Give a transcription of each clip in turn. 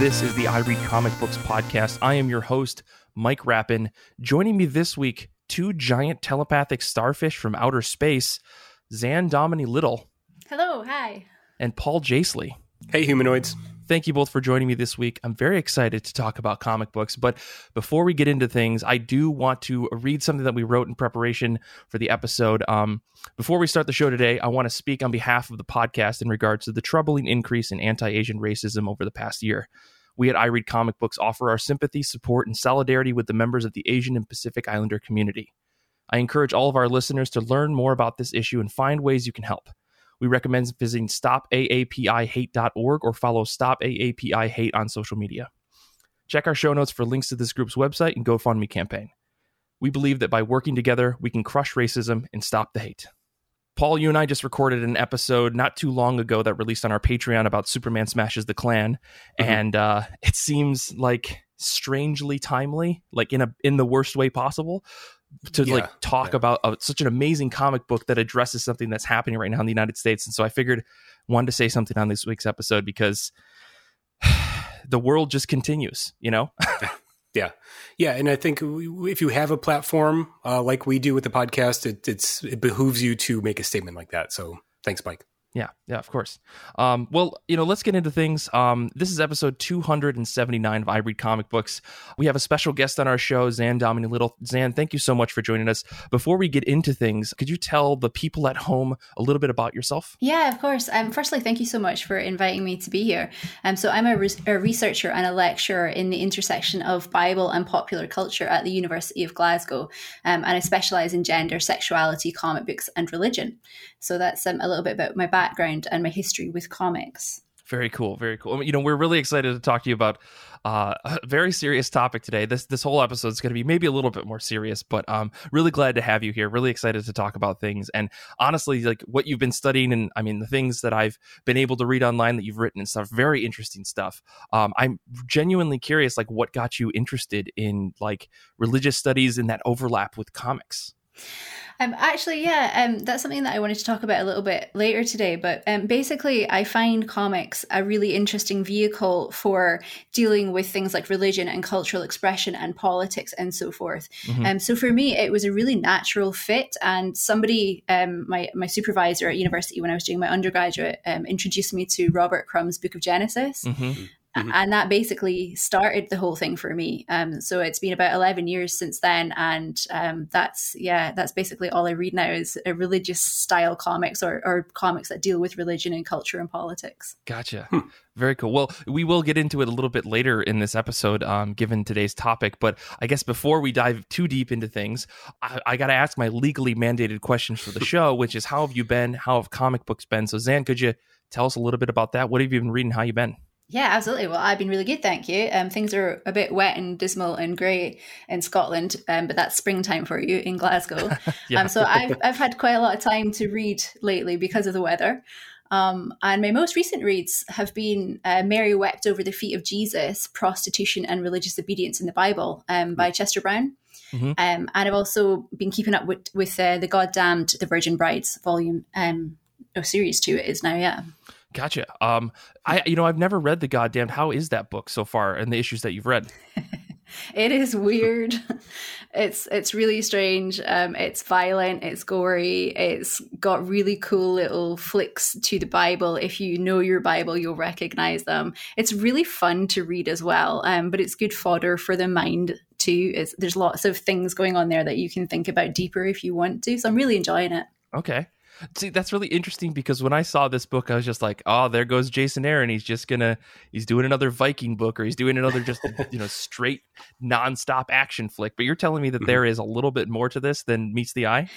This is the I Read Comic Books podcast. I am your host, Mike Rappin. Joining me this week, two giant telepathic starfish from outer space, Zanne Domoney-Lyttle Hello, hi. and Paul Jaissle. Hey, humanoids. Thank you both for joining me this week. I'm very excited to talk about comic books. But before we get into things, I do want to read something that we wrote in preparation for the episode. Um, before we start the show today, I want to speak on behalf of the podcast in regards to the troubling increase in anti Asian racism over the past year. We at I Read Comic Books offer our sympathy, support, and solidarity with the members of the Asian and Pacific Islander community. I encourage all of our listeners to learn more about this issue and find ways you can help. We recommend visiting stopaapihate.org or follow Stop AAPI Hate on social media. Check our show notes for links to this group's website and GoFundMe campaign. We believe that by working together, we can crush racism and stop the hate. Paul, you and I just recorded an episode not too long ago that released on our Patreon about Superman Smashes the Klan, Mhm. and uh, it seems like strangely timely, like in a in the worst way possible, to Yeah, like talk yeah. about uh, such an amazing comic book that addresses something that's happening right now in the United States. And so I figured wanted to say something on this week's episode because the world just continues, you know. Yeah, yeah, and I think if you have a platform uh, like we do with the podcast, it, it's it behooves you to make a statement like that. So thanks, Mike. Yeah, yeah, of course. Um, well, you know, let's get into things. Um, this is episode 279 of I Read Comic Books. We have a special guest on our show, Zan Domini Little. Zanne, thank you so much for joining us. Before we get into things, could you tell the people at home a little bit about yourself? Yeah, of course. Um, firstly, thank you so much for inviting me to be here. Um, so I'm a, res- a researcher and a lecturer in the intersection of Bible and popular culture at the University of Glasgow, um, and I specialise in gender, sexuality, comic books, and religion. So that's um, a little bit about my background and my history with comics. Very cool, very cool. You know, we're really excited to talk to you about uh, a very serious topic today. This this whole episode is going to be maybe a little bit more serious, but um, really glad to have you here. Really excited to talk about things, and honestly, like what you've been studying, and I mean the things that I've been able to read online that you've written and stuff. Very interesting stuff. Um, I'm genuinely curious, like what got you interested in like religious studies and that overlap with comics. Um, actually, yeah, um, that's something that I wanted to talk about a little bit later today. But um, basically, I find comics a really interesting vehicle for dealing with things like religion and cultural expression and politics and so forth. Mhm. Um, so for me, it was a really natural fit. And somebody, um, my my supervisor at university when I was doing my undergraduate, um, introduced me to Robert Crumb's Book of Genesis Mhm. Mhm. and that basically started the whole thing for me. Um, so it's been about eleven years since then, and um, that's yeah, that's basically all I read now is a religious style comics or, or comics that deal with religion and culture and politics. Gotcha. Hmm. Very cool. Well, we will get into it a little bit later in this episode, um, given today's topic. But I guess before we dive too deep into things, I, I got to ask my legally mandated questions for the show, which is how have you been? How have comic books been? So, Zanne, could you tell us a little bit about that? What have you been reading? How you been? Yeah, absolutely. Well, I've been really good, thank you. Um, things are a bit wet and dismal and grey in Scotland, um, but that's springtime for you in Glasgow. Yeah. Um, so I've, I've had quite a lot of time to read lately because of the weather. Um, and my most recent reads have been uh, Mary Wept Over the Feet of Jesus, Prostitution and Religious Obedience in the Bible um, by Chester Brown. Mhm. Um, and I've also been keeping up with, with uh, The Goddamned, The Virgin Brides volume, um, or series two it is now, yeah. Gotcha. Um, I you know I've never read the goddamned. How is that book so far and the issues that you've read? It is weird. It's it's really strange. Um, it's violent. It's gory. It's got really cool little flicks to the Bible. If you know your Bible, you'll recognize them. It's really fun to read as well. Um, but it's good fodder for the mind too. It's, there's lots of things going on there that you can think about deeper if you want to. So I'm really enjoying it. Okay. See, that's really interesting because when I saw this book, I was just like, "Oh, there goes Jason Aaron. He's just gonna, he's doing another Viking book, or he's doing another just, you know, straight nonstop action flick." But you're telling me that Mhm. there is a little bit more to this than meets the eye.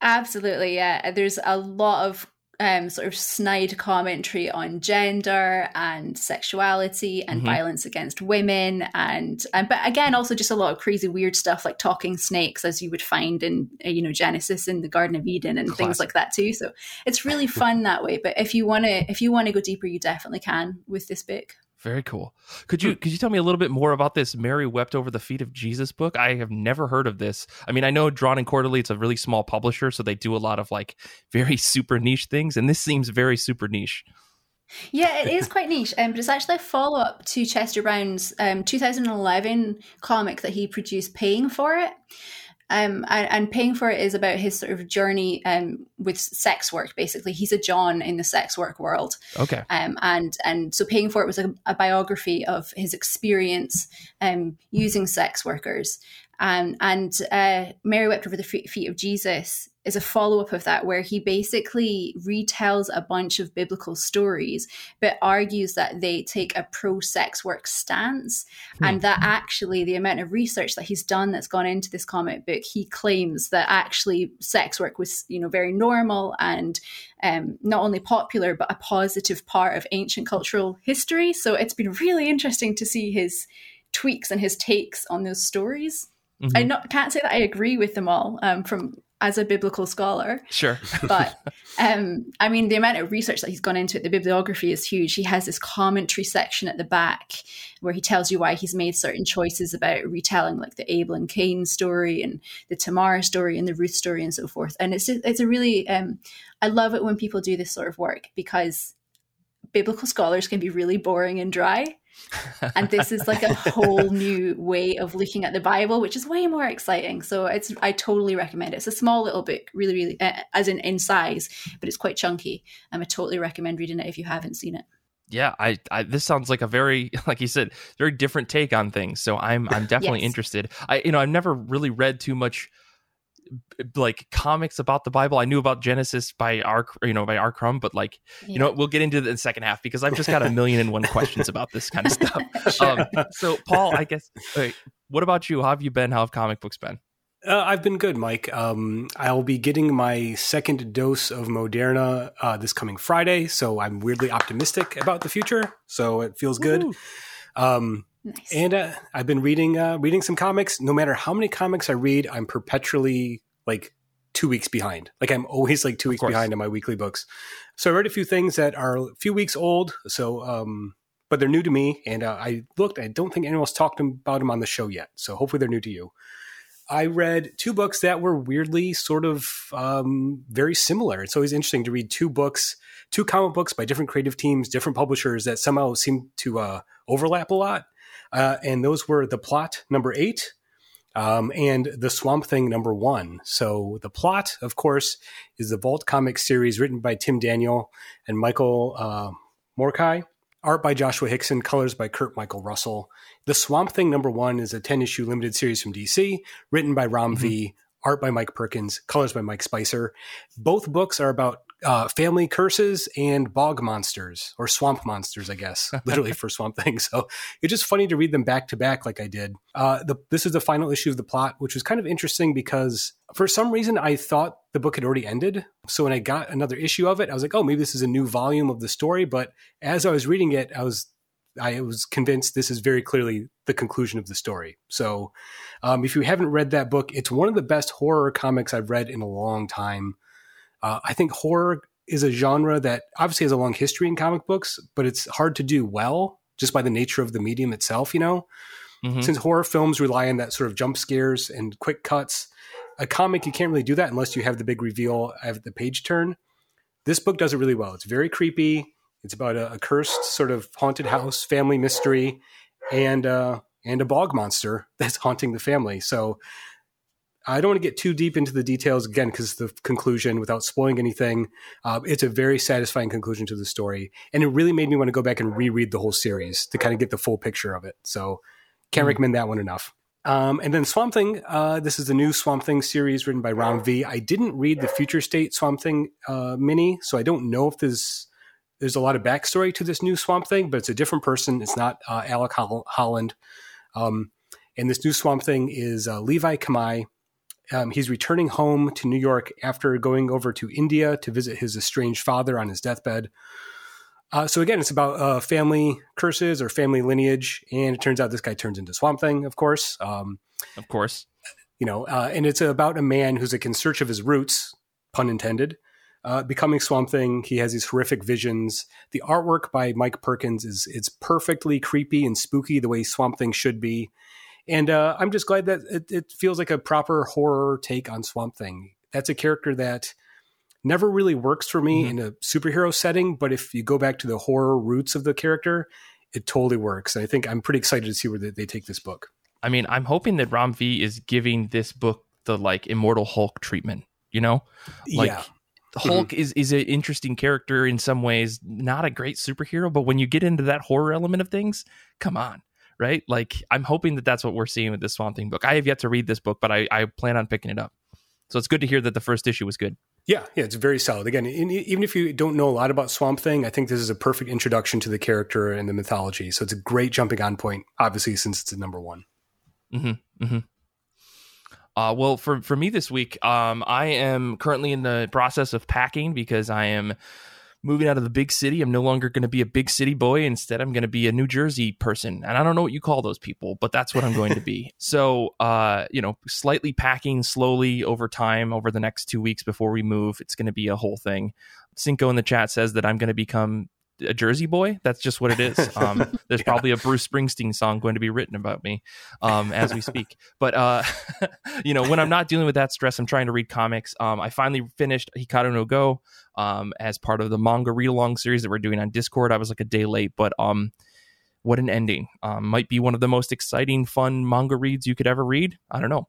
Absolutely, yeah. There's a lot of um, sort of snide commentary on gender and sexuality and Mhm. violence against women, and, and but again, also just a lot of crazy, weird stuff like talking snakes, as you would find in uh, you know Genesis in the Garden of Eden and things like that too. So it's really fun that way. But if you want to, if you want to go deeper, you definitely can with this book. Very cool. Could you could you tell me a little bit more about this Mary wept over the feet of Jesus book? I have never heard of this. I mean, I know Drawn and Quarterly it's a really small publisher, so they do a lot of like very super niche things, and this seems very super niche. Yeah, it is quite niche, um, but it's actually a follow up to Chester Brown's um, 2011 comic that he produced, Paying for It. Um, and, and, paying for it is about his sort of journey um, with sex work. Basically, he's a John in the sex work world. Okay. Um, and and so paying for it was a, a biography of his experience um, using sex workers. Um, and uh, Mary wept over the feet of Jesus is a follow up of that, where he basically retells a bunch of biblical stories, but argues that they take a pro sex work stance. Hmm. And that actually, the amount of research that he's done that's gone into this comic book, he claims that actually sex work was, you know, very normal and um, not only popular, but a positive part of ancient cultural history. So it's been really interesting to see his tweaks and his takes on those stories. Mm-hmm. I not, can't say that I agree with them all um, from as a biblical scholar. Sure. but um, I mean, the amount of research that he's gone into it, the bibliography is huge. He has this commentary section at the back where he tells you why he's made certain choices about retelling, like the Abel and Cain story and the Tamar story and the Ruth story and so forth. And it's just, it's a really, um, I love it when people do this sort of work because biblical scholars can be really boring and dry. And this is like a whole new way of looking at the bible which is way more exciting. So it's i totally recommend it. It's a small little book really really uh, as in in size but it's quite chunky. Um, i totally recommend reading it if you haven't seen it. Yeah I, I, this sounds like a very like you said very different take on things. So i'm i'm definitely yes. interested. I you know i've never really read too much like comics about the Bible. I knew about Genesis by our you know by R. Crumb, but like yeah. you know we'll get into the second half because I've just got a million and one questions about this kind of stuff. sure. um, so Paul, I guess wait, what about you? How have you been? How have comic books been? Uh, I've been good, Mike. Um, I'll be getting my second dose of Moderna uh, this coming Friday, so I'm weirdly optimistic about the future. So it feels good. Um, Nice. And uh, I've been reading uh, reading some comics. No matter how many comics I read, I'm perpetually like two weeks behind. Like I'm always like two weeks behind on my weekly books. So I read a few things that are a few weeks old. So, um, but they're new to me. And uh, I looked. I don't think anyone's talked about them on the show yet. So hopefully they're new to you. I read two books that were weirdly sort of um, very similar. It's always interesting to read two books, two comic books by different creative teams, different publishers that somehow seem to uh, overlap a lot. Uh, and those were The Plot, number eight, um, and The Swamp Thing, number one. So, The Plot, of course, is the Vault comic series written by Tim Daniel and Michael uh, Moreci. Art by Joshua Hixson, colors by Kurt Michael Russell. The Swamp Thing number one is a 10 issue limited series from DC, written by Ram mm-hmm. V, art by Mike Perkins, colors by Mike Spicer. Both books are about uh, family curses and bog monsters or swamp monsters, I guess, literally for Swamp Thing. So it's just funny to read them back to back like I did. Uh, the, this is the final issue of the plot, which was kind of interesting because for some reason I thought the book had already ended. So when I got another issue of it, I was like, oh, maybe this is a new volume of the story. But as I was reading it, I was I was convinced this is very clearly the conclusion of the story. So, um, if you haven't read that book, it's one of the best horror comics I've read in a long time. Uh, I think horror is a genre that obviously has a long history in comic books, but it's hard to do well just by the nature of the medium itself, you know? Mm-hmm. Since horror films rely on that sort of jump scares and quick cuts, a comic, you can't really do that unless you have the big reveal at the page turn. This book does it really well. It's very creepy. It's about a, a cursed sort of haunted house, family mystery, and uh, and a bog monster that's haunting the family. So I don't want to get too deep into the details again because the conclusion without spoiling anything. Uh, it's a very satisfying conclusion to the story, and it really made me want to go back and reread the whole series to kind of get the full picture of it. So, can't mm. recommend that one enough. Um, and then Swamp Thing. Uh, this is the new Swamp Thing series written by Ram V. I didn't read the Future State Swamp Thing uh, mini, so I don't know if there's there's a lot of backstory to this new Swamp Thing, but it's a different person. It's not uh, Alec Holland. Um, and this new Swamp Thing is uh, Levi Kamei um, he's returning home to New York after going over to India to visit his estranged father on his deathbed. Uh, so again, it's about uh, family curses or family lineage, and it turns out this guy turns into Swamp Thing, of course. Um, of course, you know, uh, and it's about a man who's like in search of his roots, pun intended, uh, becoming Swamp Thing. He has these horrific visions. The artwork by Mike Perkins is it's perfectly creepy and spooky the way Swamp Thing should be. And uh, I'm just glad that it, it, feels like a proper horror take on Swamp Thing. That's a character that never really works for me Mhm. in a superhero setting. But if you go back to the horror roots of the character, it totally works. And I think I'm pretty excited to see where they, they take this book. I mean, I'm hoping that Ram V is giving this book the like Immortal Hulk treatment. You know, like yeah, Hulk is is an interesting character in some ways, not a great superhero, but when you get into that horror element of things, come on, right? Like I'm hoping that that's what we're seeing with this Swamp Thing book. I have yet to read this book, but I, I plan on picking it up. So it's good to hear that the first issue was good. yeah, yeah. It's very solid. Again, in, even if you don't know a lot about Swamp Thing, I think this is a perfect introduction to the character and the mythology. So it's a great jumping on point. Obviously, since it's a number one. Mm-hmm. Mm-hmm. Uh, well, for for me this week, um, I am currently in the process of packing because I am moving out of the big city. I'm no longer going to be a big city boy. Instead, I'm going to be a New Jersey person, and I don't know what you call those people, but that's what I'm going to be. So, uh, you know, slightly packing slowly over time over the next two weeks before we move. It's going to be a whole thing. Cinco in the chat says that I'm going to become a Jersey boy. That's just what it is. Um, there's Yeah. probably a Bruce Springsteen song going to be written about me um, as we speak. But uh, you know, when I'm not dealing with that stress, I'm trying to read comics. Um, I finally finished Hikaru no Go um, as part of the manga read along series that we're doing on Discord. I was like a day late, but um, what an ending! Um, might be one of the most exciting, fun manga reads you could ever read. I don't know.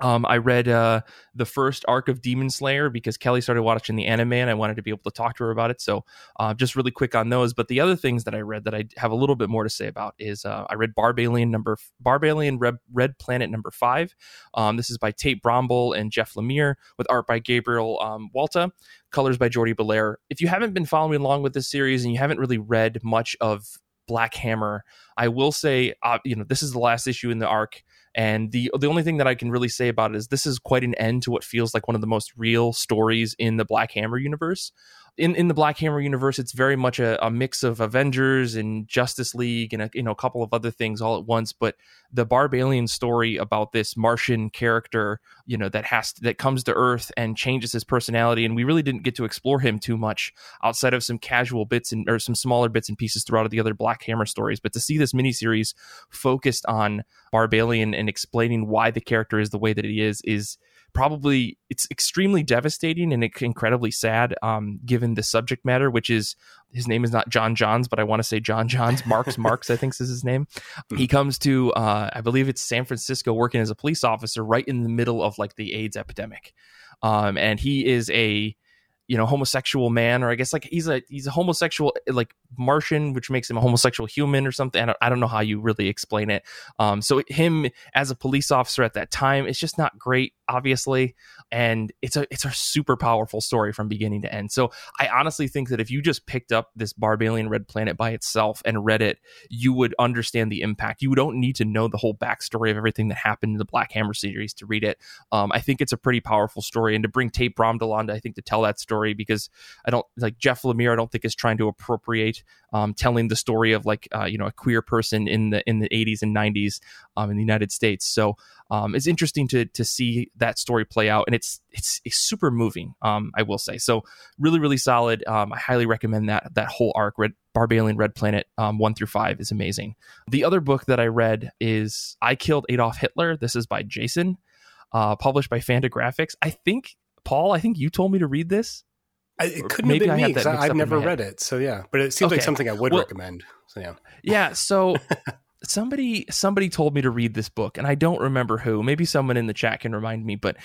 Um, I read uh, the first arc of Demon Slayer because Kelly started watching the anime and I wanted to be able to talk to her about it. So, uh, just really quick on those. But the other things that I read that I have a little bit more to say about is uh, I read Barbalien number Barbalien Red, Red Planet number five. Um, this is by Tate Brombal and Jeff Lemire with art by Gabriel um, Walta, colors by Jordie Bellaire. If you haven't been following along with this series and you haven't really read much of Black Hammer, I will say, uh, you know, this is the last issue in the arc. And the the only thing that I can really say about it is this is quite an end to what feels like one of the most real stories in the Black Hammer universe. In in the Black Hammer universe, it's very much a, a mix of Avengers and Justice League and a, you know a couple of other things all at once. But the Barbalien story about this Martian character, you know, that has that comes to Earth and changes his personality, and we really didn't get to explore him too much outside of some casual bits and or some smaller bits and pieces throughout the other Black Hammer stories. But to see this miniseries focused on Barbalien and explaining why the character is the way that he is is probably it's extremely devastating and incredibly sad um, given the subject matter which is his name is not john johns but i want to say john johns marks marks i think is his name. He comes to uh, i believe it's san francisco working as a police officer right in the middle of like the aids epidemic. Um, and he is a you know homosexual man or i guess like he's a he's a homosexual like martian which makes him a homosexual human or something. I don't, I don't know how you really explain it. Um so him as a police officer at that time it's just not great obviously. And it's a it's a super powerful story from beginning to end. So i honestly think that if you just picked up this barbalien red planet by itself and read it you would understand the impact. You don't need to know the whole backstory of everything that happened in the black hammer series to read it. Um, i think it's a pretty powerful story. And to bring tate brombal i think to tell that story because i don't like jeff lemire i don't think is trying to appropriate um, telling the story of like uh, you know a queer person in the in the 80s and 90s um, in the united states so um, it's interesting to to see that story play out, and it's it's, it's super moving. Um, I will say so. Really, really solid. Um, I highly recommend that that whole arc. Red Barbalien Red Planet um, one through five is amazing. The other book that I read is I Killed Adolf Hitler. This is by Jason, uh, published by Fantagraphics. I think Paul. I think you told me to read this. I, it couldn't maybe have been had me because I've never read it. So yeah, but it seems like something I would Well- recommend. So yeah, Yeah, so somebody somebody told me to read this book and I don't remember who. Maybe someone in the chat can remind me, but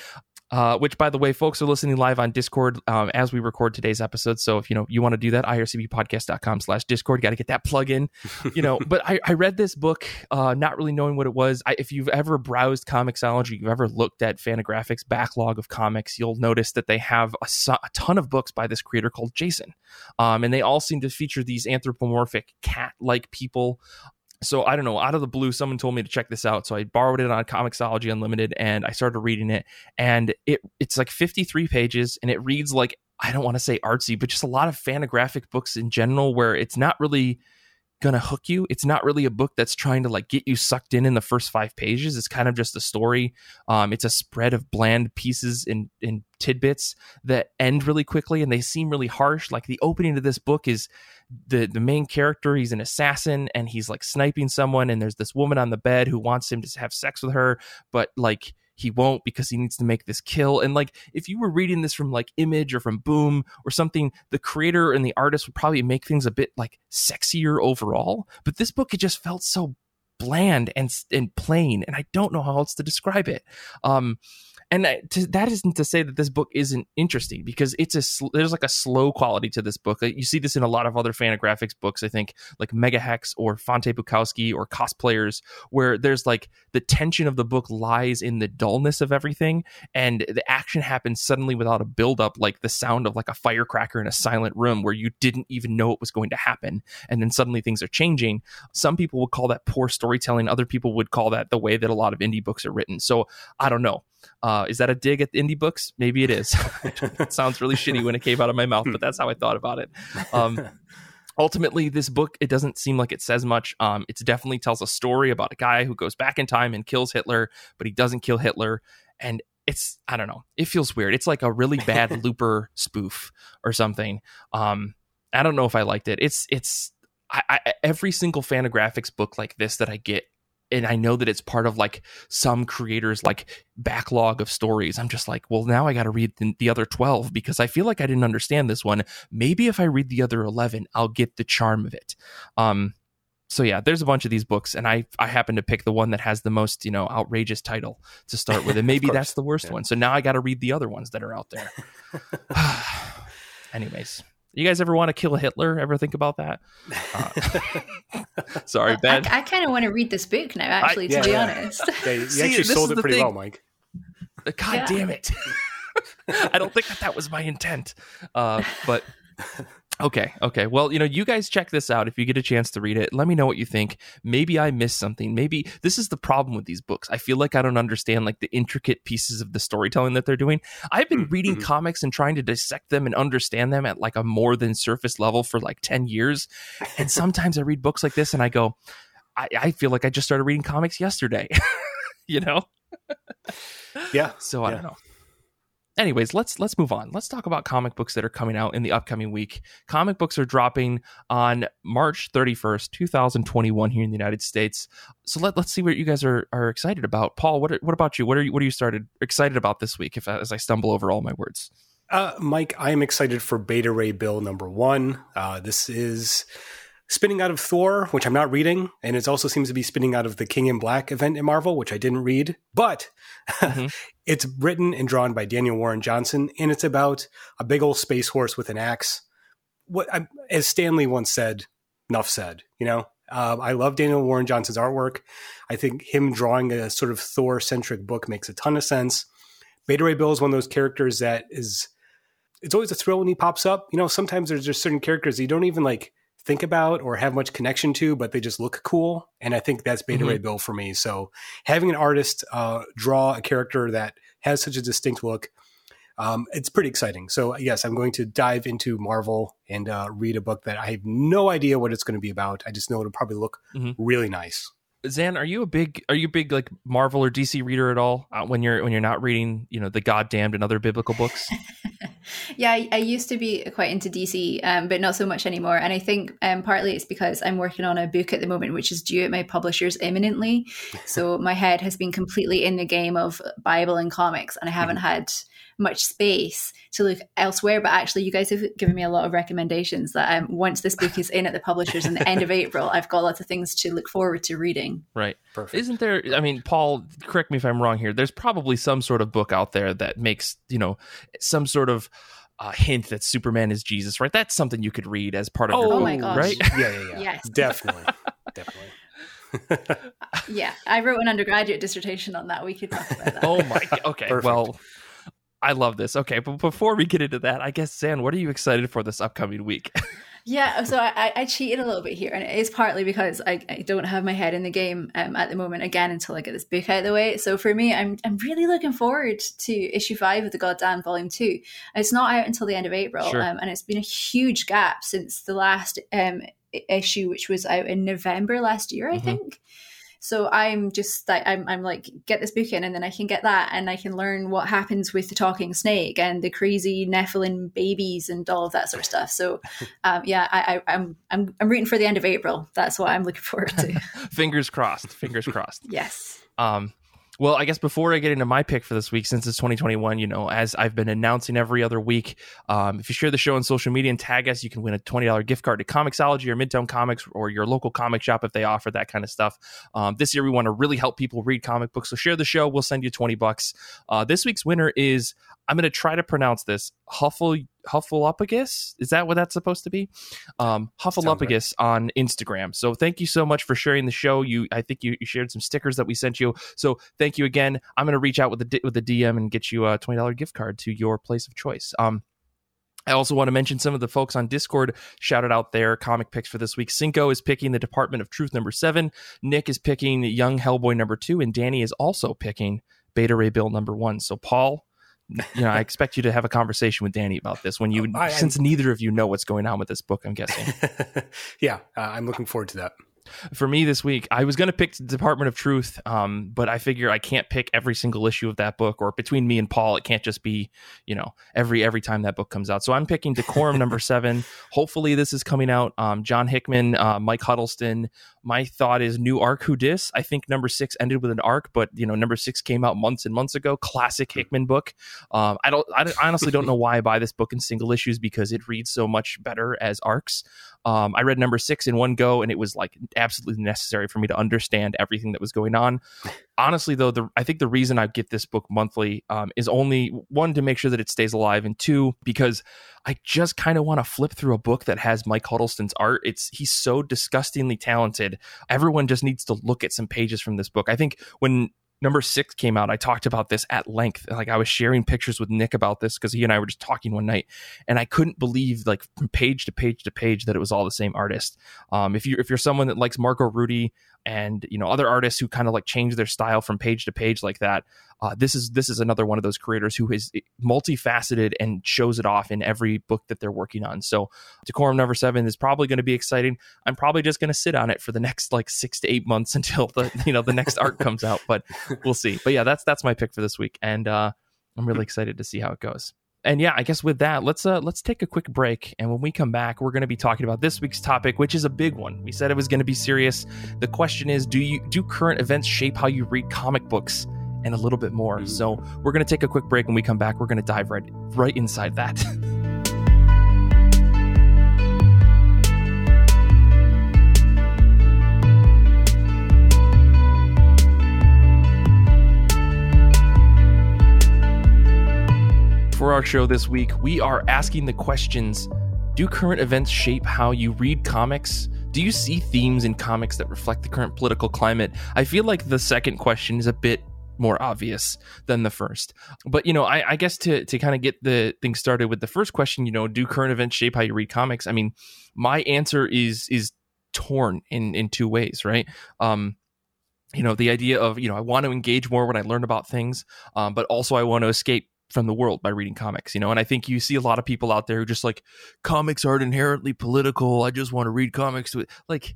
uh, which by the way, folks are listening live on Discord um, as we record today's episode. So if you know you want to do that, ircbpodcast.com slash discord, got to get that plug in, you know, but I, I read this book, uh, not really knowing what it was. I, if you've ever browsed Comixology, you've ever looked at Fantagraphics backlog of comics, you'll notice that they have a, so- a ton of books by this creator called Jason. Um, and they all seem to feature these anthropomorphic cat like people so I don't know, out of the blue, someone told me to check this out. So I borrowed it on Comixology Unlimited and I started reading it. And it it's like 53 pages and it reads like I don't want to say artsy, but just a lot of fanographic books in general where it's not really gonna hook you. It's not really a book that's trying to like get you sucked in in the first five pages. It's kind of just a story. Um, it's a spread of bland pieces and and tidbits that end really quickly and they seem really harsh. Like the opening to this book is the the main character he's an assassin and he's like sniping someone and there's this woman on the bed who wants him to have sex with her but like he won't because he needs to make this kill. And like, if you were reading this from like Image or from Boom or something, the creator and the artist would probably make things a bit like sexier overall. But this book, it just felt so bland and and plain, and I don't know how else to describe it. Um, and to, that isn't to say that this book isn't interesting because it's a sl- there's like a slow quality to this book. Uh, you see this in a lot of other Fantagraphics books, I think, like Megahex or Fante Bukowski or Cosplayers, where there's like the tension of the book lies in the dullness of everything, and the action happens suddenly without a build up, like the sound of like a firecracker in a silent room where you didn't even know it was going to happen, and then suddenly things are changing. Some people would call that poor storytelling. Other people would call that the way that a lot of indie books are written. So I don't know. Uh, is that a dig at indie books? Maybe it is. it sounds really shitty when it came out of my mouth, but that's how I thought about it. Um, ultimately, this book it doesn't seem like it says much. Um, it definitely tells a story about a guy who goes back in time and kills Hitler, but he doesn't kill Hitler, and it's I don't know. It feels weird. It's like a really bad Looper spoof or something. Um, I don't know if I liked it. It's it's I, I, every single Fantagraphics book like this that I get and I know that it's part of like some creators like backlog of stories. I'm just like, well, now I got to read the, the, other 12 because I feel like I didn't understand this one. Maybe if I read the other 11, I'll get the charm of it. Um, so yeah, there's a bunch of these books, and I I happen to pick the one that has the most you know outrageous title to start with, and maybe that's the worst yeah. one. So now I got to read the other ones that are out there. Anyways, you guys ever want to kill Hitler? Ever think about that? Uh, sorry, Ben. I, I kind of want to read this book now, actually, I, yeah, to be yeah. honest. Yeah, you See, actually sold it pretty thing. well, Mike. God yeah. damn it. I don't think that that was my intent. Uh, but Okay, okay. Well, you know, you guys check this out if you get a chance to read it. Let me know what you think. Maybe I missed something. Maybe this is the problem with these books. I feel like I don't understand like the intricate pieces of the storytelling that they're doing. I've been mm-hmm. reading comics and trying to dissect them and understand them at like a more than surface level for like 10 years. And sometimes I read books like this and I go, I, I feel like I just started reading comics yesterday. you know? Yeah. So I yeah. don't know anyways, let's let's move on. Let's talk about comic books that are coming out in the upcoming week. Comic books are dropping on March 31st, 2021 here in the United States. So let, let's see what you guys are, are excited about. Paul, what what about you? What are you what are you started excited about this week if as I stumble over all my words? Uh, Mike, I am excited for Beta Ray Bill number 1. Uh, this is spinning out of Thor, which I'm not reading, and it also seems to be spinning out of the King in Black event in Marvel, which I didn't read. But mm-hmm. It's written and drawn by Daniel Warren Johnson, and it's about a big old space horse with an axe. What, as Stan Lee once said, "Enough said." You know, uh, I love Daniel Warren Johnson's artwork. I think him drawing a sort of Thor centric book makes a ton of sense. Beta Ray Bill is one of those characters that is. It's always a thrill when he pops up. You know, sometimes there's just certain characters you don't even like think about or have much connection to, but they just look cool. And I think that's Beta mm-hmm. Ray Bill for me. So having an artist uh, draw a character that has such a distinct look, um, it's pretty exciting. So yes, I'm going to dive into Marvel and uh, read a book that I have no idea what it's going to be about. I just know it'll probably look mm-hmm. really nice. Zanne, are you a big are you a big like Marvel or DC reader at all uh, when you're when you're not reading you know the goddamned and other biblical books? yeah, I, I, used to be quite into DC, um, but not so much anymore. And I think um, partly it's because I'm working on a book at the moment, which is due at my publishers imminently. So my head has been completely in the game of Bible and comics, and I haven't mm-hmm. had much space to look elsewhere. But actually, you guys have given me a lot of recommendations that um, once this book is in at the publishers in the end of April, I've got lots of things to look forward to reading. Right. Perfect. Isn't there? I mean, Paul, correct me if I'm wrong here. There's probably some sort of book out there that makes you know some sort of uh, hint that Superman is Jesus, right? That's something you could read as part of oh, your book, oh my gosh. right? Yeah, yeah, yeah. yes, definitely, definitely. yeah, I wrote an undergraduate dissertation on that. We could talk about that. Oh my, okay. Perfect. Well, I love this. Okay, but before we get into that, I guess Zanne, what are you excited for this upcoming week? yeah, so I, I cheated a little bit here, and it is partly because I, I don't have my head in the game um, at the moment. Again, until I get this book out of the way. So for me, I'm I'm really looking forward to issue five of the Goddamn Volume Two. It's not out until the end of April, sure. um, and it's been a huge gap since the last um, issue, which was out in November last year, I mm-hmm. think. So I'm just like I'm I'm like get this book in, and then I can get that, and I can learn what happens with the talking snake and the crazy Nephilim babies and all of that sort of stuff. So, um, yeah, I, I, I'm I'm I'm rooting for the end of April. That's what I'm looking forward to. fingers crossed. Fingers crossed. yes. Um, well, I guess before I get into my pick for this week, since it's 2021, you know, as I've been announcing every other week, um, if you share the show on social media and tag us, you can win a $20 gift card to Comixology or Midtown Comics or your local comic shop if they offer that kind of stuff. Um, this year, we want to really help people read comic books. So share the show. We'll send you 20 bucks. Uh, this week's winner is I'm going to try to pronounce this Huffle Hufflepugus. Is that what that's supposed to be? Um, Hufflepugus right. on Instagram. So thank you so much for sharing the show. You, I think you, you, shared some stickers that we sent you. So thank you again. I'm going to reach out with the with the DM and get you a twenty dollar gift card to your place of choice. Um, I also want to mention some of the folks on Discord shouted out their comic picks for this week. Cinco is picking the Department of Truth number seven. Nick is picking Young Hellboy number two, and Danny is also picking Beta Ray Bill number one. So Paul, you know, I expect you to have a conversation with Danny about this when you, I, since neither of you know what's going on with this book. I'm guessing. yeah, uh, I'm looking forward to that for me this week, I was going to pick Department of Truth, um, but I figure I can't pick every single issue of that book, or between me and Paul, it can't just be you know every every time that book comes out. So I'm picking Decorum number seven. Hopefully, this is coming out. Um, John Hickman, uh, Mike Huddleston. My thought is new arc who dis. I think number six ended with an arc, but you know number six came out months and months ago. Classic Hickman book. Um, I don't. I honestly don't know why I buy this book in single issues because it reads so much better as arcs. Um, I read number six in one go, and it was like absolutely necessary for me to understand everything that was going on. Honestly, though, the, I think the reason I get this book monthly um, is only one to make sure that it stays alive, and two because I just kind of want to flip through a book that has Mike Huddleston's art. It's he's so disgustingly talented. Everyone just needs to look at some pages from this book. I think when number six came out, I talked about this at length. Like I was sharing pictures with Nick about this because he and I were just talking one night, and I couldn't believe like from page to page to page that it was all the same artist. Um, if you if you're someone that likes Marco Rudy, and you know other artists who kind of like change their style from page to page like that uh, this is this is another one of those creators who is multifaceted and shows it off in every book that they're working on. So decorum number seven is probably going to be exciting. I'm probably just going to sit on it for the next like six to eight months until the you know the next art comes out but we'll see. But yeah that's that's my pick for this week and uh, i'm really excited to see how it goes and yeah, I guess with that, let's uh let's take a quick break. And when we come back, we're going to be talking about this week's topic, which is a big one. We said it was going to be serious. The question is, do you do current events shape how you read comic books? And a little bit more. Mm-hmm. So we're going to take a quick break. When we come back, we're going to dive right right inside that. for our show this week, we are asking the questions Do current events shape how you read comics? Do you see themes in comics that reflect the current political climate? I feel like the second question is a bit more obvious than the first. But you know, I, I guess to to kind of get the thing started with the first question, you know, do current events shape how you read comics? I mean, my answer is is torn in in two ways, right? Um, you know, the idea of you know I want to engage more when I learn about things, um, but also I want to escape from the world by reading comics, you know. And I think you see a lot of people out there who just like comics aren't inherently political. I just want to read comics. To like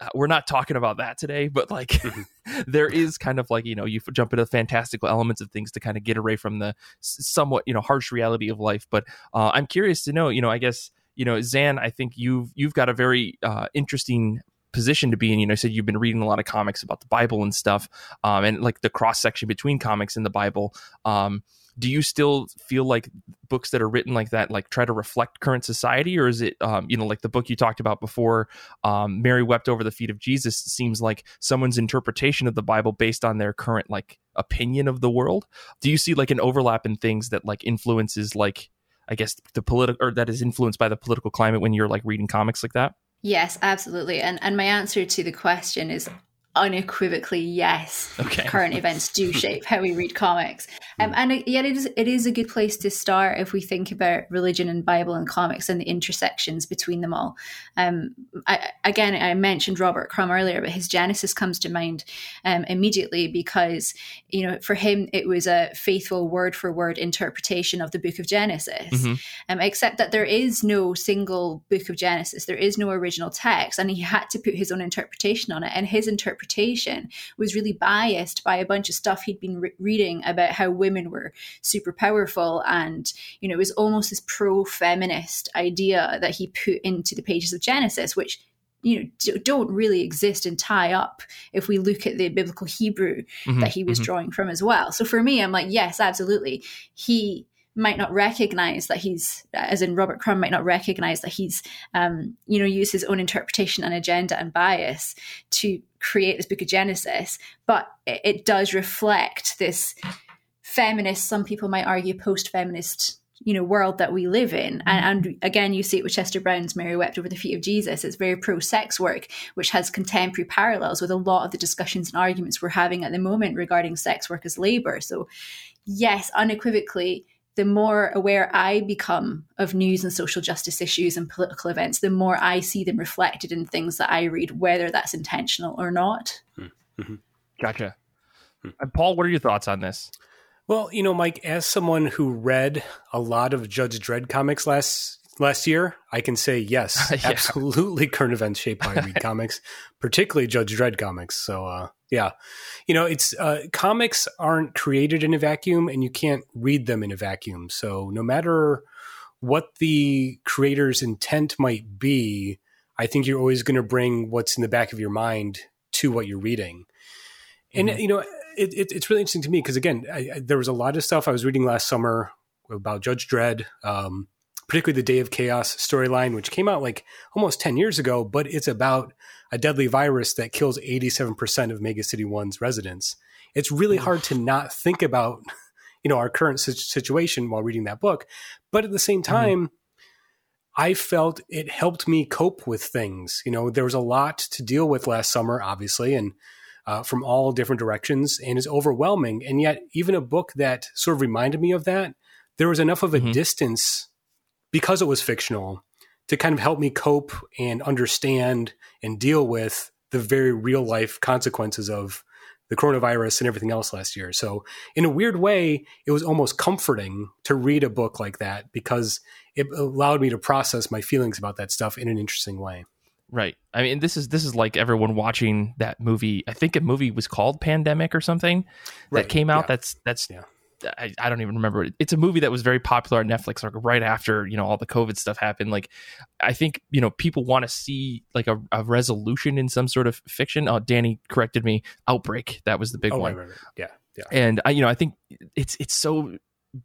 uh, we're not talking about that today, but like mm-hmm. there is kind of like you know you jump into fantastical elements of things to kind of get away from the somewhat you know harsh reality of life. But uh, I'm curious to know, you know, I guess you know Zanne, I think you've you've got a very uh, interesting position to be in. You know, I said you've been reading a lot of comics about the Bible and stuff, um, and like the cross section between comics and the Bible. Um, do you still feel like books that are written like that like try to reflect current society? Or is it um, you know like the book you talked about before um, mary wept over the feet of jesus seems like someone's interpretation of the bible based on their current like opinion of the world? Do you see like an overlap in things that like influences like i guess the political or that is influenced by the political climate when you're like reading comics like that? Yes, absolutely. And and my answer to the question is unequivocally yes okay. current events do shape how we read comics um, and it, yet it is it is a good place to start if we think about religion and bible and comics and the intersections between them all um, I, again i mentioned robert crumb earlier but his genesis comes to mind um, immediately because you know for him it was a faithful word for word interpretation of the book of genesis mm-hmm. Um, except that there is no single book of genesis there is no original text and he had to put his own interpretation on it and his interpretation interpretation was really biased by a bunch of stuff he'd been re- reading about how women were super powerful. And you know it was almost this pro-feminist idea that he put into the pages of genesis which you know don't really exist and tie up if we look at the biblical hebrew mm-hmm, that he was mm-hmm. drawing from as well. So for me i'm like yes absolutely. He might not recognize that he's, as in Robert Crumb might not recognize that he's, um, you know, use his own interpretation and agenda and bias to create this book of Genesis, but it, it does reflect this feminist, some people might argue post-feminist you know world that we live in. Mm-hmm. And, and, again you see it with chester brown's mary wept over the feet of jesus. It's very pro-sex work which has contemporary parallels with a lot of the discussions and arguments we're having at the moment regarding sex work as labor. So yes unequivocally the more aware I become of news and social justice issues and political events, the more I see them reflected in things that I read, whether that's intentional or not. Hmm. Mm-hmm. Gotcha. Hmm. And Paul, what are your thoughts on this? Well, you know, Mike, as someone who read a lot of Judge Dredd comics last last year, I can say yes, yeah. absolutely current events shape how I read comics, particularly Judge Dredd comics. So, uh, yeah, you know, it's uh, comics aren't created in a vacuum, and you can't read them in a vacuum. So no matter what the creator's intent might be, I think you're always going to bring what's in the back of your mind to what you're reading. And mm-hmm. you know, it, it, it's really interesting to me because again, I, I, there was a lot of stuff I was reading last summer about Judge Dredd, um, particularly the Day of Chaos storyline, which came out like almost ten years ago, but it's about a deadly virus that kills 87% of Mega City 1's residents. It's really hard to not think about, you know, our current situation while reading that book. But at the same mm-hmm. time, mm-hmm. I felt it helped me cope with things. You know, there was a lot to deal with last summer, obviously, and uh, from all different directions, and is overwhelming. And yet, even a book that sort of reminded me of that, there was enough of a mm-hmm. distance because it was fictional to kind of help me cope and understand and deal with the very real life consequences of the coronavirus and everything else last year. So, in a weird way, it was almost comforting to read a book like that because it allowed me to process my feelings about that stuff in an interesting way. Right. I mean, this is this is like everyone watching that movie. I think a movie was called Pandemic or something that right. came out. Yeah. That's that's yeah. I, I, don't even remember. It's a movie that was very popular on Netflix, like right after you know all the COVID stuff happened. Like, I think you know people want to see like a, a, resolution in some sort of fiction. Oh, Danny corrected me. Outbreak. That was the big oh, one. Right, right, right. Yeah, yeah. And I, you know, I think it's it's so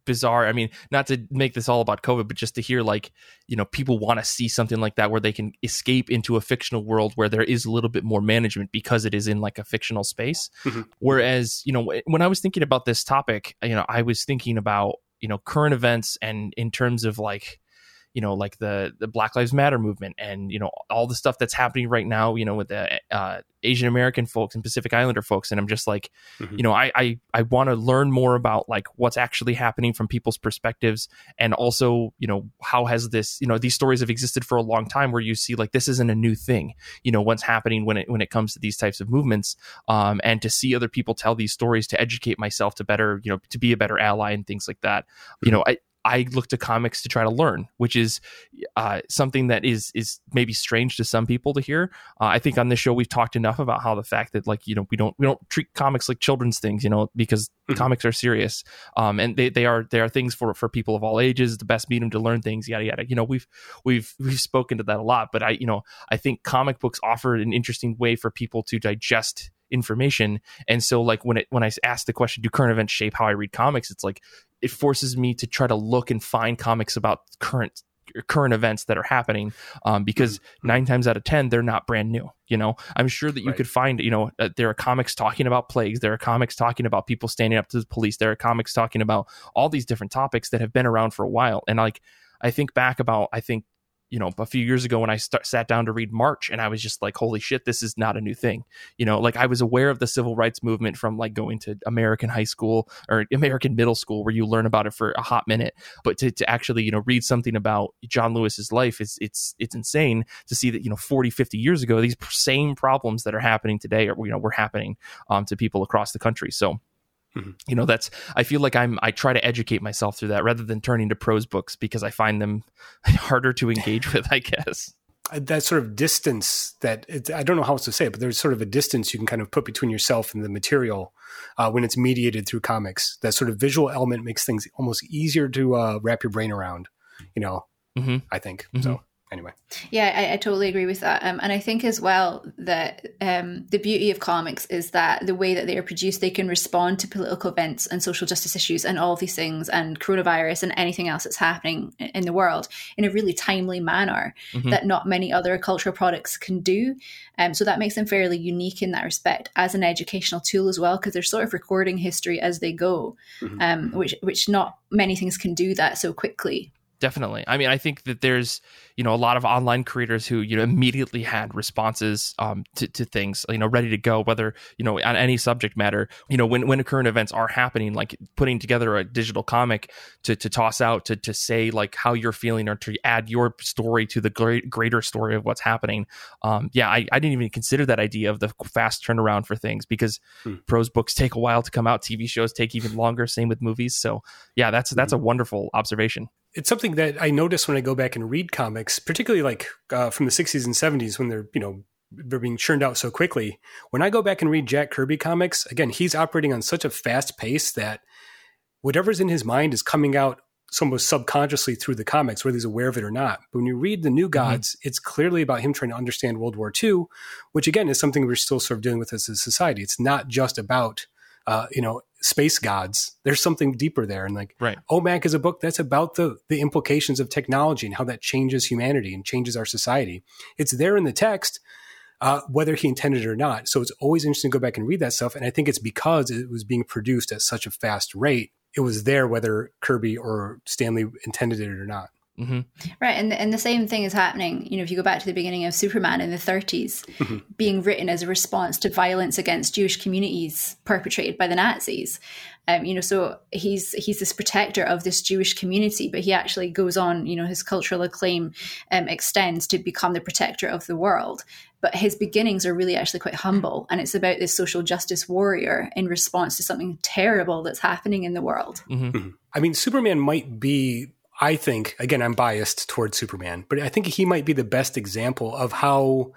bizarre. I mean, not to make this all about COVID, but just to hear like, you know, people want to see something like that where they can escape into a fictional world where there is a little bit more management because it is in like a fictional space. Mm-hmm. Whereas, you know, when I was thinking about this topic, you know, I was thinking about, you know, current events and in terms of like, you know like the the black lives matter movement and you know all the stuff that's happening right now you know with the uh, asian american folks and pacific islander folks. And i'm just like mm-hmm. you know i i, I want to learn more about like what's actually happening from people's perspectives. And also you know how has this you know these stories have existed for a long time where you see like this isn't a new thing you know what's happening when it when it comes to these types of movements. Um and to see other people tell these stories to educate myself to better you know to be a better ally and things like that. You know i I look to comics to try to learn, which is uh, something that is is maybe strange to some people to hear. Uh, I think on this show we've talked enough about how the fact that like you know we don't we don't treat comics like children's things, you know, because mm-hmm. comics are serious, um, and they, they are they are things for for people of all ages. The best medium to learn things, yada yada. You know, we've we've we've spoken to that a lot, but I you know I think comic books offer an interesting way for people to digest information and so like when it when i asked the question do current events shape how i read comics it's like it forces me to try to look and find comics about current current events that are happening um, because mm-hmm. nine times out of ten they're not brand new you know i'm sure that you right. could find you know uh, there are comics talking about plagues there are comics talking about people standing up to the police there are comics talking about all these different topics that have been around for a while and like i think back about i think you know a few years ago when I start, sat down to read March and I was just like holy shit this is not a new thing. You know like I was aware of the civil rights movement from like going to American high school or American middle school where you learn about it for a hot minute but to, to actually you know read something about John Lewis's life is it's it's insane to see that you know 40 50 years ago these same problems that are happening today are you know were happening um, to people across the country. So Mm-hmm. You know, that's I feel like I'm I try to educate myself through that rather than turning to prose books because I find them harder to engage with, I guess. Uh, that sort of distance that it, I don't know how else to say it, but there's sort of a distance you can kind of put between yourself and the material uh, when it's mediated through comics. That sort of visual element makes things almost easier to uh, wrap your brain around. You know, mm-hmm. I think mm-hmm. so. Anyway. Yeah, I, I totally agree with that. Um, and I think as well that um, the beauty of comics is that the way that they are produced, they can respond to political events and social justice issues and all these things and coronavirus and anything else that's happening in the world in a really timely manner mm-hmm. that not many other cultural products can do. Um, so that makes them fairly unique in that respect as an educational tool as well, because they're sort of recording history as they go, mm-hmm. um, which which not many things can do that so quickly definitely. I mean i think that there's you know a lot of online creators who you know immediately had responses um, to, to things you know ready to go whether you know on any subject matter. You know when when current events are happening like putting together a digital comic to, to toss out to, to say like how you're feeling or to add your story to the great, greater story of what's happening um, yeah I, I didn't even consider that idea of the fast turnaround for things because hmm. prose books take a while to come out. Tv shows take even longer. Same with movies. So yeah that's that's hmm. a wonderful observation it's something that I notice when I go back and read comics, particularly like uh, from the 60s and 70s when they're, you know, they're being churned out so quickly. When I go back and read Jack Kirby comics, again, he's operating on such a fast pace that whatever's in his mind is coming out almost subconsciously through the comics, whether he's aware of it or not. But when you read The New mm-hmm. Gods, mm-hmm. it's clearly about him trying to understand World War II, which again is something we're still sort of dealing with as a society. It's not just about uh, you know, space gods. There's something deeper there. And like right. OMAC is a book that's about the the implications of technology and how that changes humanity and changes our society. It's there in the text, uh, whether he intended it or not. So it's always interesting to go back and read that stuff. And I think it's because it was being produced at such a fast rate. It was there whether Kirby or Stan Lee intended it or not. Mm-hmm. Right, and and the same thing is happening. You know, if you go back to the beginning of Superman in the 30s, mm-hmm. being written as a response to violence against Jewish communities perpetrated by the Nazis. Um, you know, so he's he's this protector of this Jewish community, but he actually goes on. You know, his cultural acclaim um, extends to become the protector of the world. But his beginnings are really actually quite humble, and it's about this social justice warrior in response to something terrible that's happening in the world. Mm-hmm. mm-hmm. I mean, Superman might be I think, again, I'm biased towards Superman, but I think he might be the best example of how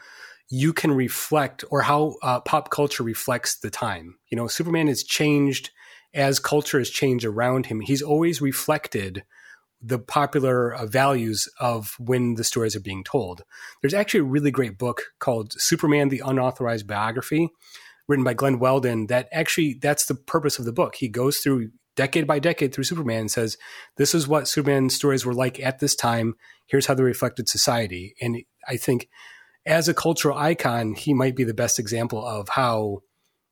you can reflect or how uh, pop culture reflects the time. You know, Superman has changed as culture has changed around him. He's always reflected the popular uh, values of when the stories are being told. There's actually a really great book called Superman the Unauthorized Biography written by Glenn Weldon that actually that's the purpose of the book. He goes through decade by decade through Superman and says, this is what Superman stories were like at this time. Here's how they reflected society. And I think as a cultural icon, he might be the best example of how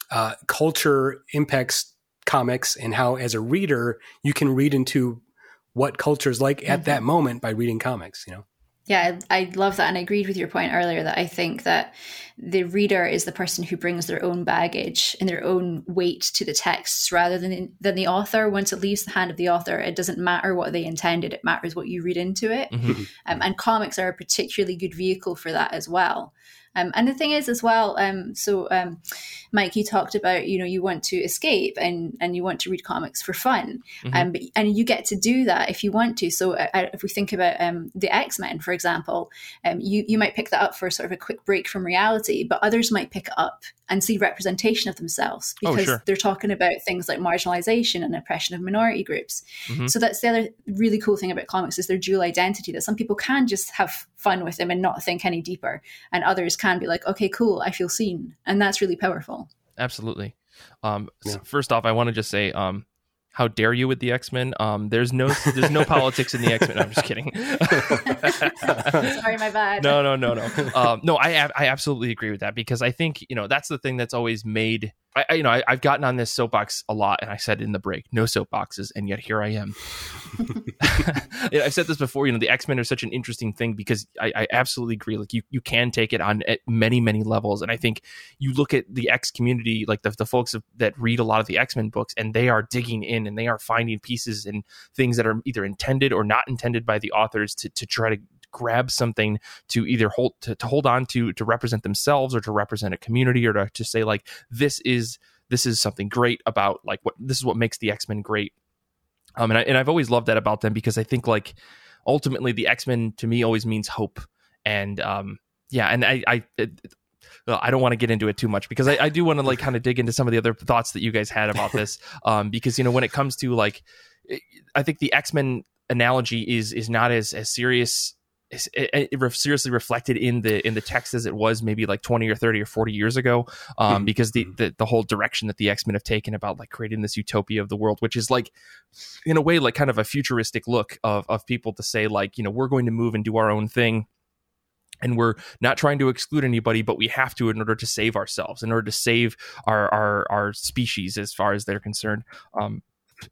uh, culture impacts comics and how, as a reader, you can read into what culture is like at mm-hmm. that moment by reading comics, you know? Yeah, I, I, love that. And I agreed with your point earlier that I think that the reader is the person who brings their own baggage and their own weight to the texts rather than, than the author. Once it leaves the hand of the author, it doesn't matter what they intended, it matters what you read into it. Mm-hmm. Um, and comics are a particularly good vehicle for that as well. Um, and the thing is, as well, um, so um, Mike, you talked about you know you want to escape and and you want to read comics for fun, mm-hmm. um, but, and you get to do that if you want to. So uh, if we think about um, the X Men, for example, um, you you might pick that up for sort of a quick break from reality, but others might pick it up and see representation of themselves oh, because oh, sure. they're talking about things like marginalization and oppression of minority groups. Mm-hmm. So that's the other really cool thing about comics is their dual identity that some people can just have fun with them and not think any deeper and others can be like okay cool I feel seen and that's really powerful. Absolutely. Um, yeah. First off, I want to just say um, how dare you with the X Men? Um, there's no there's no politics in the X Men. I'm just kidding. Sorry, my bad. No, no, no, no. Um, no, I I absolutely agree with that because I think you know that's the thing that's always made I, I, you know, I, have gotten on this soapbox a lot, and I said in the break, no soapboxes, and yet here I am. I've said this before. You know, the X Men are such an interesting thing because I, I, absolutely agree. Like you, you can take it on at many, many levels, and I think you look at the X community, like the the folks that read a lot of the X Men books, and they are digging in and they are finding pieces and things that are either intended or not intended by the authors to to try to grab something to either hold to, to hold on to to represent themselves or to represent a community or to, to say like this is this is something great about like what this is what makes the X-Men great. Um and I and I've always loved that about them because I think like ultimately the X-Men to me always means hope. And um yeah, and I I it, well, I don't want to get into it too much because I, I do want to like kind of dig into some of the other thoughts that you guys had about this. Um, because you know when it comes to like, I think the X Men analogy is is not as as serious it, it seriously reflected in the in the text as it was maybe like 20 or 30 or 40 years ago um, mm-hmm. because the, the, the whole direction that the x-men have taken about like creating this utopia of the world which is like in a way like kind of a futuristic look of of people to say like you know we're going to move and do our own thing and we're not trying to exclude anybody but we have to in order to save ourselves in order to save our our, our species as far as they're concerned. Um,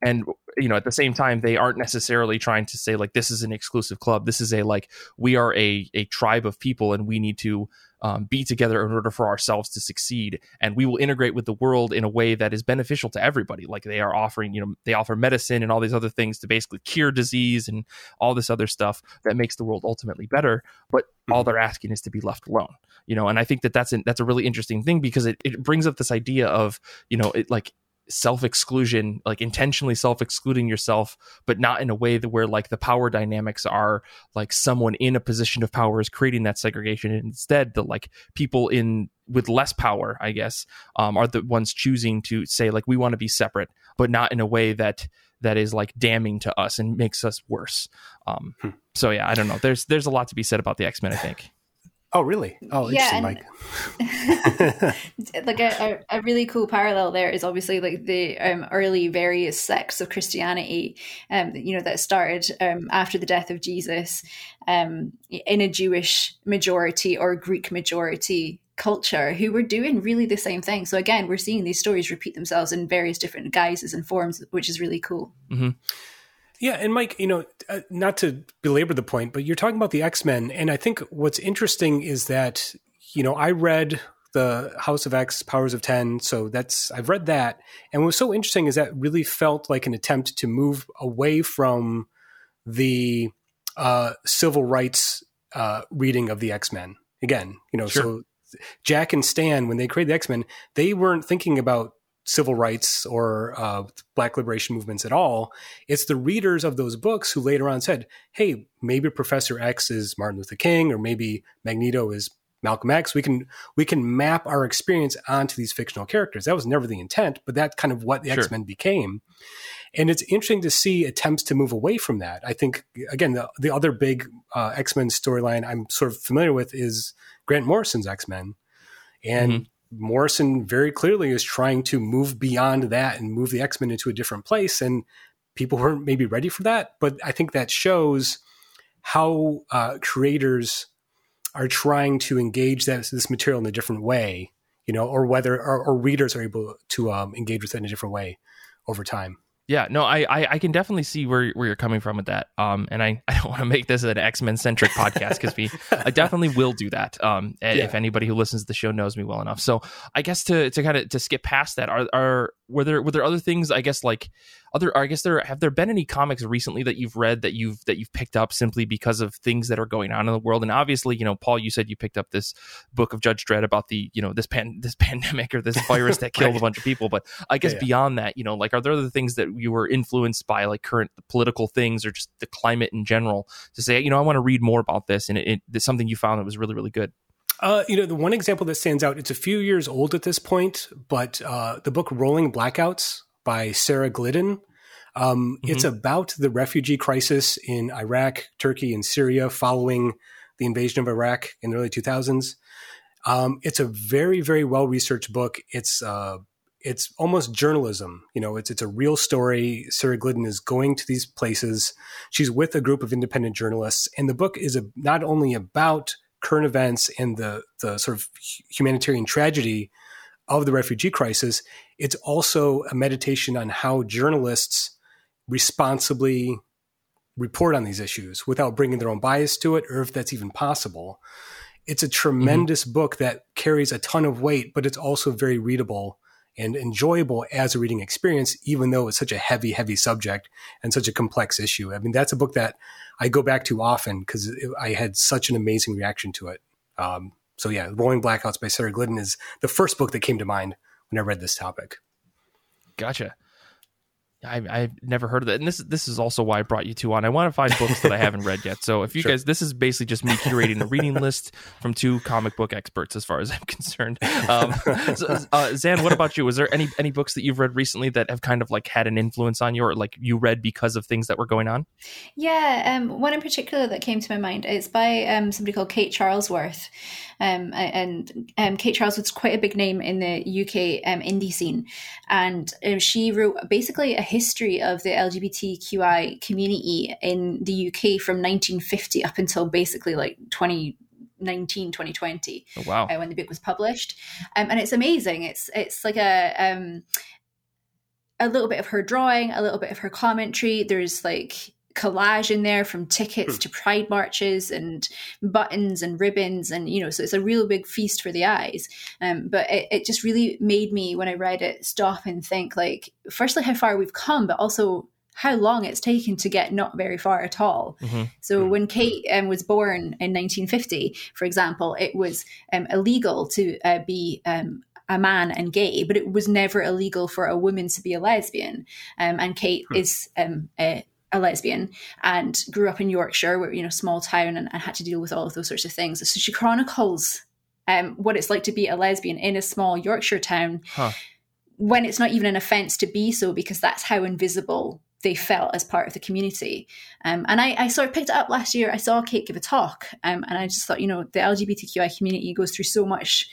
and you know at the same time they aren't necessarily trying to say like this is an exclusive club. This is a like we are a a tribe of people and we need to um, be together in order for ourselves to succeed. And we will integrate with the world in a way that is beneficial to everybody. Like they are offering you know they offer medicine and all these other things to basically cure disease and all this other stuff that makes the world ultimately better. But all mm-hmm. they're asking is to be left alone you know? And i think that that's an, that's a really interesting thing because it, it brings up this idea of you know it like self exclusion, like intentionally self excluding yourself, but not in a way that where like the power dynamics are like someone in a position of power is creating that segregation. And instead, the like people in with less power, I guess, um, are the ones choosing to say like we want to be separate, but not in a way that that is like damning to us and makes us worse. Um, hmm. So yeah, I don't know. There's there's a lot to be said about the X Men. I think. Oh, really? Oh, yeah, Mike. like a, a, a, really cool parallel there is obviously like the um, early various sects of Christianity, um, you know, that started um, after the death of Jesus um, in a Jewish majority or Greek majority culture who were doing really the same thing. So again, we're seeing these stories repeat themselves in various different guises and forms, which is really cool. Mm-hmm. Yeah, and Mike, you know, uh, not to belabor the point, but you're talking about the X Men, and I think what's interesting is that you know I read the House of X, Powers of Ten, so that's I've read that, and what's so interesting is that really felt like an attempt to move away from the uh, civil rights uh, reading of the X Men. Again, you know, sure. so Jack and Stan, when they created the X Men, they weren't thinking about civil rights or uh, black liberation movements at all. It's the readers of those books who later on said, hey, maybe Professor X is Martin Luther King or maybe Magneto is Malcolm X. We can we can map our experience onto these fictional characters. That was never the intent, but that's kind of what the sure. X Men became. And it's interesting to see attempts to move away from that. I think again the the other big uh, X Men storyline I'm sort of familiar with is Grant Morrison's X Men, and mm-hmm. Morrison very clearly is trying to move beyond that and move the X Men into a different place. And people weren't maybe ready for that. But I think that shows how uh, creators are trying to engage that, this material in a different way, you know, or whether or, or readers are able to um, engage with it in a different way over time. Yeah, no, I, I, I can definitely see where where you're coming from with that. Um, and I, I don't want to make this an X Men centric podcast because we I definitely will do that. Um, yeah. if anybody who listens to the show knows me well enough. So I guess to to kind of to skip past that, are are were there were there other things? I guess like other I guess there have there been any comics recently that you've read that you've that you've picked up simply because of things that are going on in the world? And obviously, you know, Paul, you said you picked up this book of Judge Dredd about the you know this pan this pandemic or this virus that killed right. a bunch of people. But I guess yeah, yeah. beyond that, you know, like are there other things that you were influenced by, like current political things or just the climate in general, to say, you know, I want to read more about this, and it, it, it's something you found that was really really good. Uh, you know, the one example that stands out, it's a few years old at this point, but uh, the book Rolling Blackouts by Sarah Glidden um, mm-hmm. It's about the refugee crisis in Iraq, Turkey, and Syria following the invasion of Iraq in the early 2000s. Um, it's a very, very well researched book. It's uh, it's almost journalism. You know, it's it's a real story. Sarah Glidden is going to these places. She's with a group of independent journalists, and the book is a, not only about current events and the the sort of humanitarian tragedy of the refugee crisis. It's also a meditation on how journalists responsibly report on these issues without bringing their own bias to it or if that's even possible. It's a tremendous mm-hmm. book that carries a ton of weight, but it's also very readable and enjoyable as a reading experience, even though it's such a heavy, heavy subject and such a complex issue. I mean, that's a book that I go back to often because I had such an amazing reaction to it. Um, so, yeah, Rolling Blackouts by Sarah Glidden is the first book that came to mind when I read this topic. Gotcha. I, I've never heard of that, and this this is also why I brought you two on. I want to find books that I haven't read yet. So if you sure. guys, this is basically just me curating a reading list from two comic book experts, as far as I'm concerned. Um, so, uh, Zanne, what about you? Was there any any books that you've read recently that have kind of like had an influence on you, or like you read because of things that were going on? Yeah, um, one in particular that came to my mind It's by um, somebody called Kate Charlesworth. Um, and um, Kate Charlesworth's quite a big name in the UK um, indie scene, and um, she wrote basically a history of the LGBTQI community in the UK from 1950 up until basically like 2019 2020 oh, wow. uh, when the book was published. Um, and it's amazing. It's it's like a um a little bit of her drawing a little bit of her commentary. There's like collage in there from tickets hmm. to pride marches and buttons and ribbons and you know so it's a real big feast for the eyes um, but it, it just really made me when i read it stop and think like firstly how far we've come but also how long it's taken to get not very far at all. Mm-hmm. So mm-hmm. when Kate um, was born in 1950, for example, it was um, illegal to uh, be um, a man and gay, but it was never illegal for a woman to be a lesbian. Um, and Kate hmm. is um, a, a lesbian and grew up in Yorkshire, where you know, small town, and, and, had to deal with all of those sorts of things. So she chronicles um, what it's like to be a lesbian in a small Yorkshire town huh. when it's not even an offence to be so, because that's how invisible they felt as part of the community. Um, and I, I, sort of picked it up last year. I saw Kate give a talk, um, and I just thought, you know, the LGBTQI community goes through so much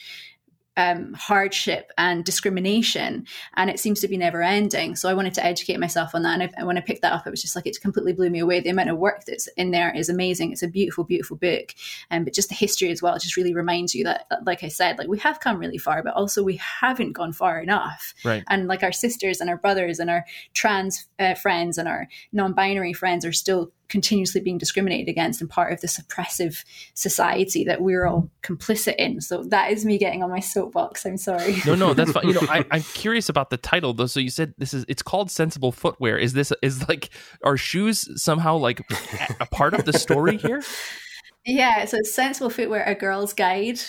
um, hardship and discrimination, and it seems to be never ending. So I wanted to educate myself on that. And I, when I picked that up, it was just like it completely blew me away. The amount of work that's in there is amazing. It's a beautiful, beautiful book, um, but just the history as well just really reminds you that, like I said, like we have come really far, but also we haven't gone far enough. Right. And like our sisters and our brothers and our trans uh, friends and our non-binary friends are still continuously being discriminated against and part of this oppressive society that we're all complicit in. So that is me getting on my soapbox. I'm sorry. No, no, that's fine. You know, I, am curious about the title though. So you said this is it's called Sensible Footwear. Is this is like are shoes somehow like a part of the story here? Yeah, so it's Sensible Footwear, a girl's guide.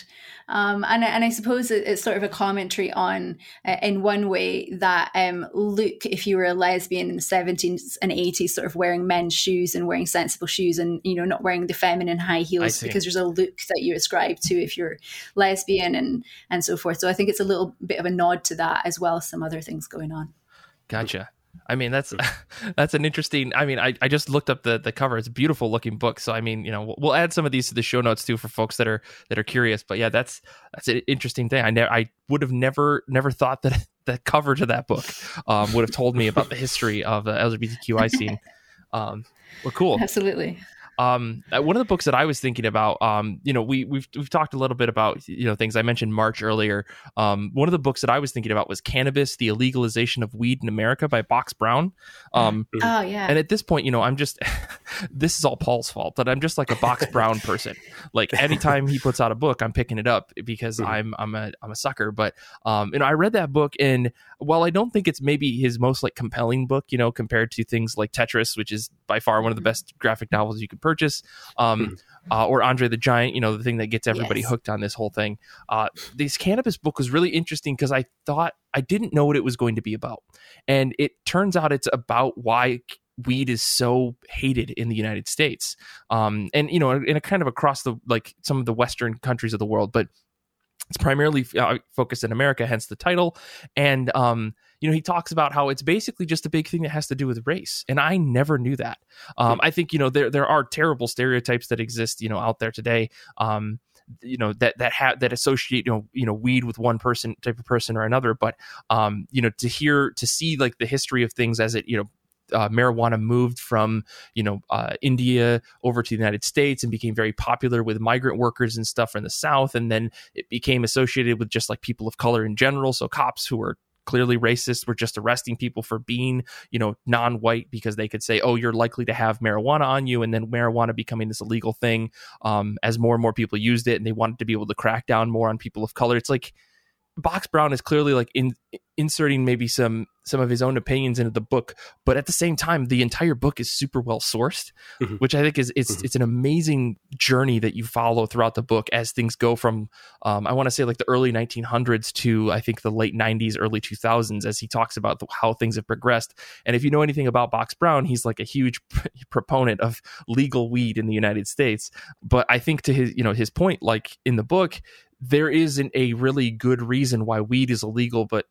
Um, and, and I suppose it's sort of a commentary on, uh, in one way, that um, look, if you were a lesbian in the 70s and 80s, sort of wearing men's shoes and wearing sensible shoes and, you know, not wearing the feminine high heels because there's a look that you ascribe to if you're lesbian and, and so forth. So I think it's a little bit of a nod to that as well as some other things going on. Gotcha. I mean, that's that's an interesting. I mean, I, I just looked up the the cover. It's a beautiful looking book. So I mean, you know, we'll, we'll add some of these to the show notes too for folks that are that are curious. But yeah, that's that's an interesting thing. I never I would have never never thought that that cover to that book um, would have told me about the history of the LGBTQI scene. Um, well, cool. Absolutely. Um, uh, one of the books that I was thinking about, um, you know, we we've we've talked a little bit about you know things. I mentioned March earlier. Um, one of the books that I was thinking about was "Cannabis: The Illegalization of Weed in America" by Box Brown. Um, oh yeah. And at this point, you know, I'm just this is all Paul's fault, but I'm just like a Box Brown person. Like anytime he puts out a book, I'm picking it up because mm-hmm. I'm I'm a I'm a sucker. But um, you know, I read that book, and while I don't think it's maybe his most like compelling book, you know, compared to things like Tetris, which is by far one of the best graphic novels you could purchase. Um, hmm. uh, or Andre the Giant, you know, the thing that gets everybody yes. hooked on this whole thing. Uh, this cannabis book was really interesting because I thought I didn't know what it was going to be about. And it turns out it's about why weed is so hated in the United States. Um, and, you know, in a kind of across the, like some of the Western countries of the world, but it's primarily uh, focused in America, hence the title. And, um, you know, he talks about how it's basically just a big thing that has to do with race, and I never knew that. Um, I think you know there there are terrible stereotypes that exist, you know, out there today. Um, you know that that have that associate you know you know weed with one person type of person or another but um you know to hear to see like the history of things as it you know uh, marijuana moved from you know uh, India over to the United States and became very popular with migrant workers and stuff in the South, and then it became associated with just like people of color in general. So cops who were clearly racist were just arresting people for being, you know, non-white because they could say, "Oh, you're likely to have marijuana on you," and then marijuana becoming this illegal thing um, as more and more people used it, and they wanted to be able to crack down more on people of color. It's like Box Brown is clearly like in inserting maybe some some of his own opinions into the book, but at the same time, the entire book is super well sourced, mm-hmm. which I think is it's mm-hmm. it's an amazing journey that you follow throughout the book as things go from um, I want to say like the early 1900s to I think the late 90s, early 2000s, as he talks about the, how things have progressed. And if you know anything about Box Brown, he's like a huge proponent of legal weed in the United States. But I think to his you know his point, like in the book, there isn't a really good reason why weed is illegal, but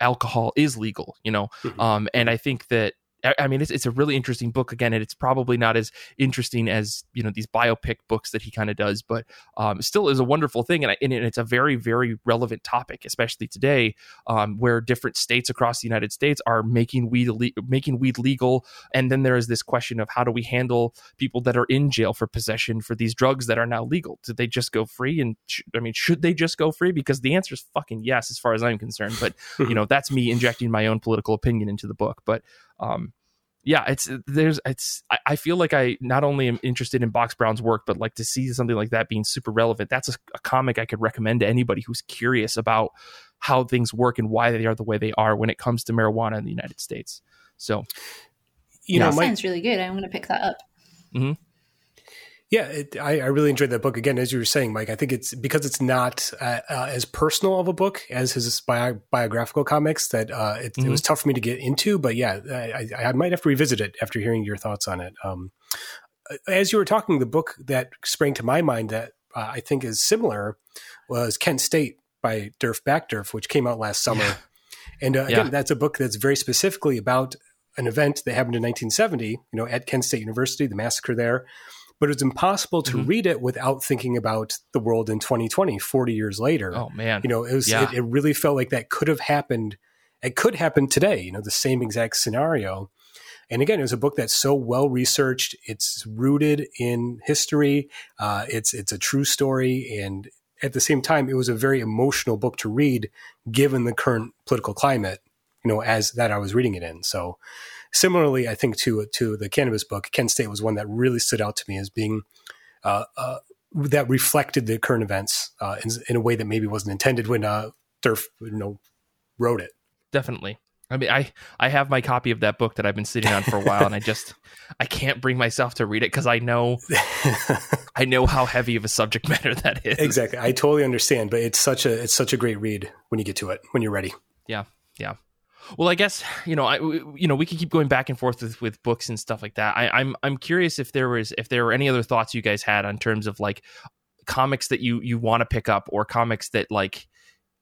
alcohol is legal, you know. Mm-hmm. Um, and I think that I mean, it's, it's a really interesting book again, and it's probably not as interesting as you know these biopic books that he kind of does, but um, still is a wonderful thing, and, I, and, it's a very very relevant topic, especially today, um, where different states across the United States are making weed making weed legal, and then there is this question of how do we handle people that are in jail for possession for these drugs that are now legal? Did they just go free? And sh- I mean, should they just go free? Because the answer is fucking yes, as far as I'm concerned. But you know, that's me injecting my own political opinion into the book, but um, yeah, it's there's it's I, I, feel like I not only am interested in Box Brown's work, but like to see something like that being super relevant. That's a, a, comic I could recommend to anybody who's curious about how things work and why they are the way they are when it comes to marijuana in the United States. So, you yeah. know, that sounds really good. I'm going to pick that up. Mm-hmm. Yeah, it, I, I, really enjoyed that book. Again, as you were saying, Mike, I think it's because it's not uh, uh, as personal of a book as his bio- biographical comics that uh, it, mm-hmm. it, was tough for me to get into. But yeah, I, I, might have to revisit it after hearing your thoughts on it. Um, as you were talking, the book that sprang to my mind that uh, I think is similar was Kent State by Derf Backderf, which came out last summer. Yeah. And uh, again, yeah. that's a book that's very specifically about an event that happened in 1970, you know, at Kent State University, the massacre there but it's impossible to mm-hmm. read it without thinking about the world in 2020 40 years later oh man you know it was yeah. it, it, really felt like that could have happened it could happen today you know the same exact scenario and again it was a book that's so well researched it's rooted in history uh, it's it's a true story and at the same time it was a very emotional book to read given the current political climate you know as that i was reading it in so Similarly, I think to to the cannabis book, Kent State was one that really stood out to me as being uh, uh, that reflected the current events uh, in, in, a way that maybe wasn't intended when uh, Derf you know wrote it. Definitely. I mean, I I have my copy of that book that I've been sitting on for a while, and I just I can't bring myself to read it because I know I know how heavy of a subject matter that is. Exactly, I totally understand, but it's such a it's such a great read when you get to it when you're ready. Yeah, yeah. Well, I guess you know, I you know, we could keep going back and forth with, with books and stuff like that. I, I'm I'm curious if there was if there were any other thoughts you guys had on terms of like comics that you you want to pick up or comics that like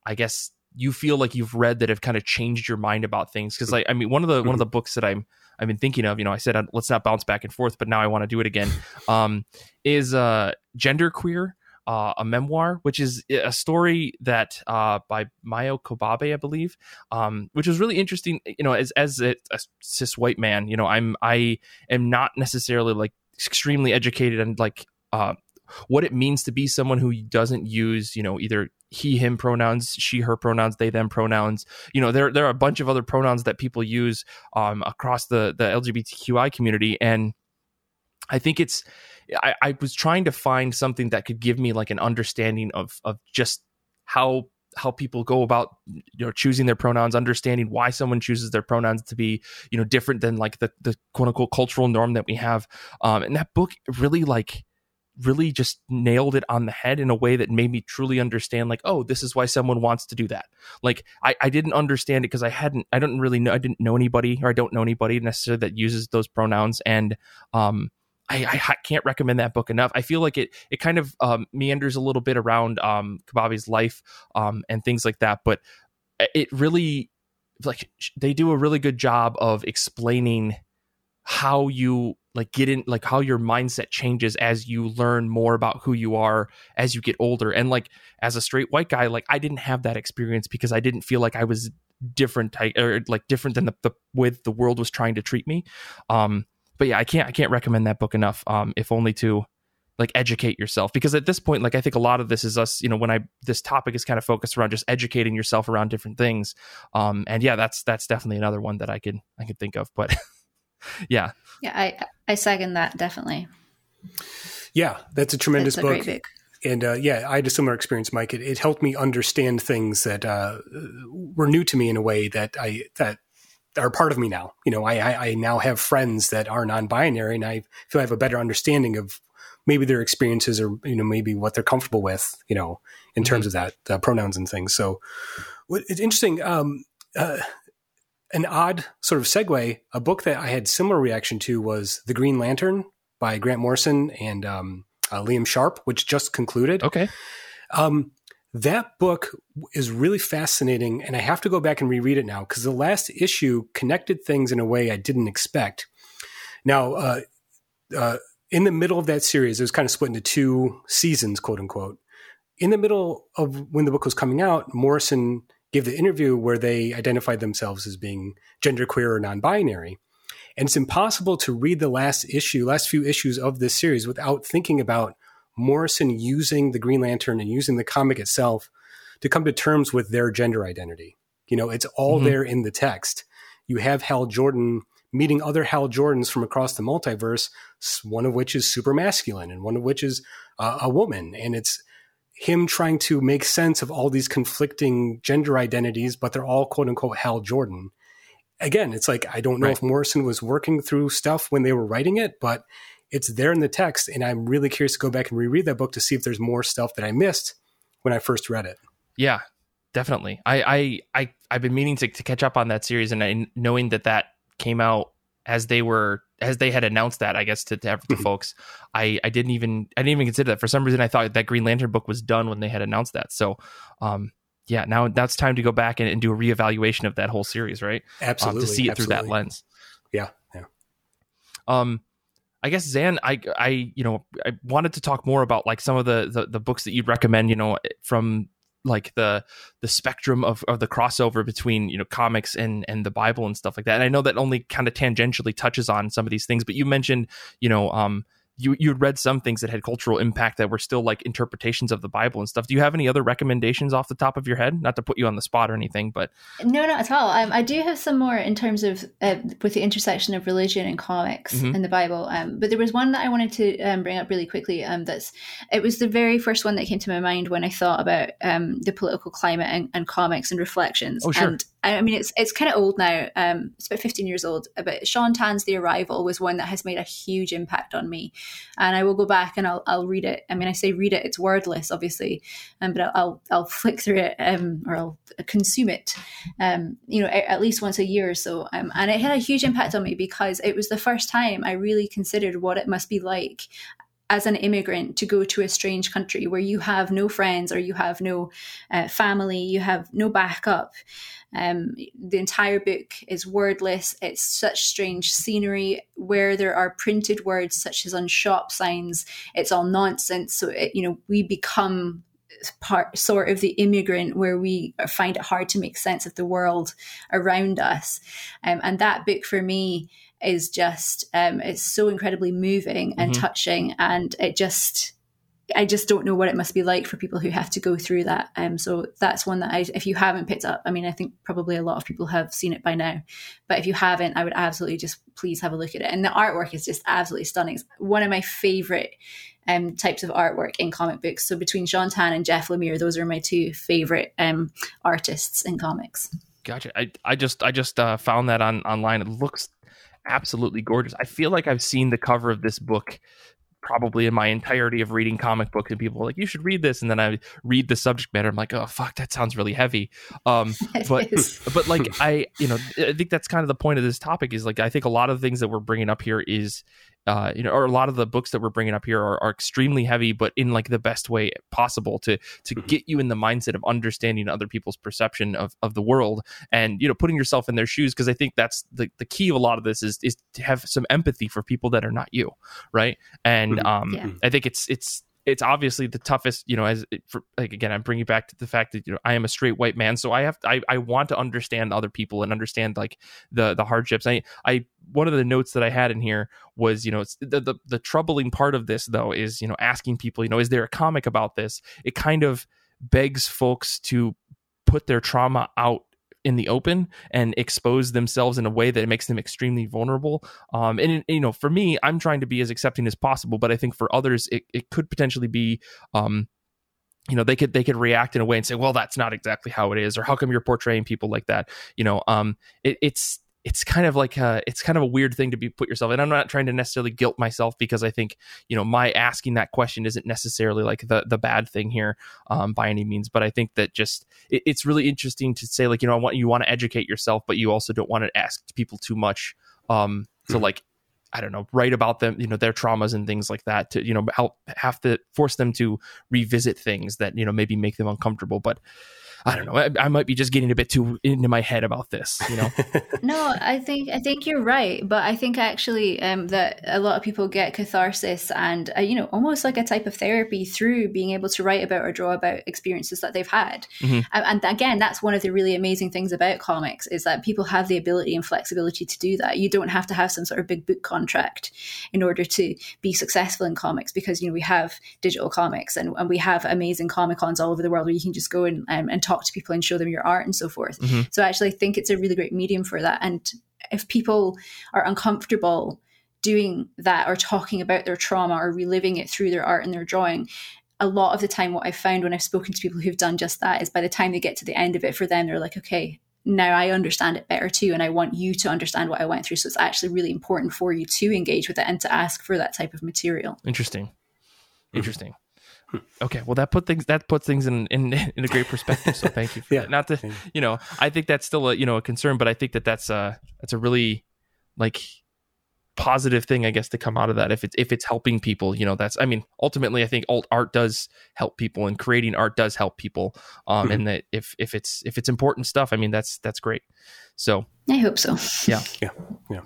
I guess you feel like you've read that have kind of changed your mind about things because like I mean one of the mm-hmm. one of the books that I'm I've been thinking of you know I said let's not bounce back and forth but now I want to do it again um is uh Genderqueer uh, a memoir, which is a story that uh, by Maia Kobabe, I believe, um, which was really interesting. You know, as as a, a, cis white man, you know, I'm I am not necessarily like extremely educated and like uh, what it means to be someone who doesn't use you know either he him pronouns she her pronouns they them pronouns you know there there are a bunch of other pronouns that people use um, across the the lgbtqi community and i think it's I, I was trying to find something that could give me like an understanding of of just how how people go about you know choosing their pronouns understanding why someone chooses their pronouns to be you know different than like the the quote unquote cultural norm that we have. Um and that book really like really just nailed it on the head in a way that made me truly understand like oh this is why someone wants to do that. Like i, I didn't understand it because i hadn't i don't really know i didn't know anybody or i don't know anybody necessarily that uses those pronouns. And um I, I, can't recommend that book enough. I feel like it it kind of um, meanders a little bit around um, Kobabe's life um, and things like that, but it really like they do a really good job of explaining how you like get in like how your mindset changes as you learn more about who you are as you get older and like as a straight white guy like i didn't have that experience because i didn't feel like i was different or like different than the, the the world was trying to treat me um but yeah, I can't I can't recommend that book enough. Um, if only to like educate yourself because at this point like i think a lot of this is us you know when i this topic is kind of focused around just educating yourself around different things um and yeah that's that's definitely another one that i could i could think of but yeah yeah i i second that definitely yeah that's a tremendous book and uh, yeah, I had a similar experience, Mike. It, it helped me understand things that uh, were new to me in a way that I that are part of me now. You know, I, I, I now have friends that are non-binary, and I feel I have a better understanding of maybe their experiences or you know maybe what they're comfortable with. You know, in terms mm-hmm. of that uh, pronouns and things. So it's interesting. Um, uh, an odd sort of segue. A book that I had similar reaction to was The Green Lantern by Grant Morrison and um, uh, Liam Sharp, which just concluded. Okay. Um, that book is really fascinating, and I have to go back and reread it now because the last issue connected things in a way I didn't expect. Now, uh, uh, in the middle of that series, it was kind of split into two seasons, quote unquote. In the middle of when the book was coming out, Morrison gave the interview where they identified themselves as being genderqueer or non-binary. And it's impossible to read the last issue, last few issues of this series without thinking about Morrison using the Green Lantern and using the comic itself to come to terms with their gender identity. You know, it's all mm-hmm. there in the text. You have Hal Jordan meeting other Hal Jordans from across the multiverse, one of which is super masculine and one of which is uh, a woman. And it's him trying to make sense of all these conflicting gender identities, but they're all quote unquote Hal Jordan. Again, it's like, I don't know right. if Morrison was working through stuff when they were writing it, but it's there in the text, and I'm really curious to go back and reread that book to see if there's more stuff that I missed when I first read it. Yeah, definitely. I I, I I've been meaning to, to catch up on that series, and I, knowing that that came out as they were as they had announced that, I guess to, to, to mm-hmm. folks, I I didn't even I didn't even consider that. For some reason, I thought that Green Lantern book was done when they had announced that. So, um, yeah, now that's time to go back and, and do a reevaluation of that whole series, right? Absolutely, um, to see it absolutely. through that lens. Yeah, yeah. Um, I guess Zanne, I I you know I wanted to talk more about like some of the the, the books that you'd recommend, you know, from like the the spectrum of, of the crossover between you know comics and and the Bible and stuff like that. And I know that only kind of tangentially touches on some of these things, but you mentioned you know um you you had read some things that had cultural impact that were still like interpretations of the Bible and stuff. Do you have any other recommendations off the top of your head? Not to put you on the spot or anything, but no, not at all. Um, I do have some more in terms of uh, with the intersection of religion and comics mm-hmm. in the Bible. Um, but there was one that I wanted to um, bring up really quickly. Um, that's it was the very first one that came to my mind when I thought about um, the political climate and, and comics and reflections. Oh, sure. And I mean, it's it's kind of old now. Um, it's about 15 years old. But Shaun Tan's The Arrival was one that has made a huge impact on me, and I will go back and I'll I'll read it. I mean, I say read it; it's wordless, obviously, um, but I'll I'll flick through it um, or I'll consume it, um, you know, at least once a year or so. Um, and it had a huge impact on me because it was the first time I really considered what it must be like as an immigrant to go to a strange country where you have no friends or you have no uh, family, you have no backup. Um, the entire book is wordless. It's such strange scenery where there are printed words such as on shop signs. It's all nonsense. So it, you know we become part sort of the immigrant where we find it hard to make sense of the world around us. Um, and that book for me is just um, it's so incredibly moving and mm-hmm. touching, and it just I just don't know what it must be like for people who have to go through that. Um, so that's one that I, if you haven't picked up, I mean, I think probably a lot of people have seen it by now, but if you haven't, I would absolutely just please have a look at it. And the artwork is just absolutely stunning. It's one of my favorite um, types of artwork in comic books. So between Shaun Tan and Jeff Lemire, those are my two favorite um, artists in comics. Gotcha. I, I just I just uh, found that on online. It looks absolutely gorgeous. I feel like I've seen the cover of this book probably in my entirety of reading comic books and people are like you should read this and then i read the subject matter i'm like oh fuck that sounds really heavy. Um but but like i you know i think that's kind of the point of this topic is like i think a lot of things that we're bringing up here is uh, you know, or a lot of the books that we're bringing up here are, are extremely heavy, but in like the best way possible to to mm-hmm. get you in the mindset of understanding other people's perception of, of the world and you know putting yourself in their shoes because I think that's the, the key of a lot of this is is to have some empathy for people that are not you, right? And mm-hmm. um, yeah. I think it's it's it's obviously the toughest you know as for, like again i'm bringing back to the fact that you know i am a straight white man so i have I, I want to understand other people and understand like the the hardships. I i one of the notes that i had in here was you know the, the the troubling part of this though is you know asking people you know is there a comic about this? It kind of begs folks to put their trauma out in the open and expose themselves in a way that makes them extremely vulnerable. Um, and you know, for me, I'm trying to be as accepting as possible, but I think for others, it, it could potentially be, um, you know, they could they could react in a way and say, well, that's not exactly how it is, or how come you're portraying people like that? You know, um, it, it's it's kind of like a, it's kind of a weird thing to be put yourself and i'm not trying to necessarily guilt myself because i think you know my asking that question isn't necessarily like the the bad thing here um, by any means but i think that just it, it's really interesting to say like you know i want you want to educate yourself but you also don't want to ask people too much um to mm-hmm. like I don't know, write about them, you know, their traumas and things like that to, you know, help have to force them to revisit things that, you know, maybe make them uncomfortable. But I don't know. I, I, might be just getting a bit too into my head about this, you know. no, I think I think you're right, but I think actually um, that a lot of people get catharsis and uh, you know almost like a type of therapy through being able to write about or draw about experiences that they've had. Mm-hmm. And, and again, that's one of the really amazing things about comics is that people have the ability and flexibility to do that. You don't have to have some sort of big book contract in order to be successful in comics because you know we have digital comics and, and we have amazing comic cons all over the world where you can just go and, um, and talk to people and show them your art and so forth. Mm-hmm. So I actually think it's a really great medium for that. And if people are uncomfortable doing that or talking about their trauma or reliving it through their art and their drawing, a lot of the time what I've found when I've spoken to people who've done just that is by the time they get to the end of it for them, they're like, okay, now I understand it better too, and I want you to understand what I went through. So it's actually really important for you to engage with it and to ask for that type of material. Interesting. Interesting. Okay, well that put things that puts things in in, in a great perspective. So thank you for yeah. that. Not to you know, I think that's still a you know a concern, but I think that that's a that's a really like positive thing, I guess, to come out of that. If it's if it's helping people, you know, that's I mean, ultimately, I think alt art does help people, and creating art does help people. Um, mm-hmm. and that if if it's if it's important stuff, I mean, that's that's great. So I hope so. Yeah, yeah, yeah.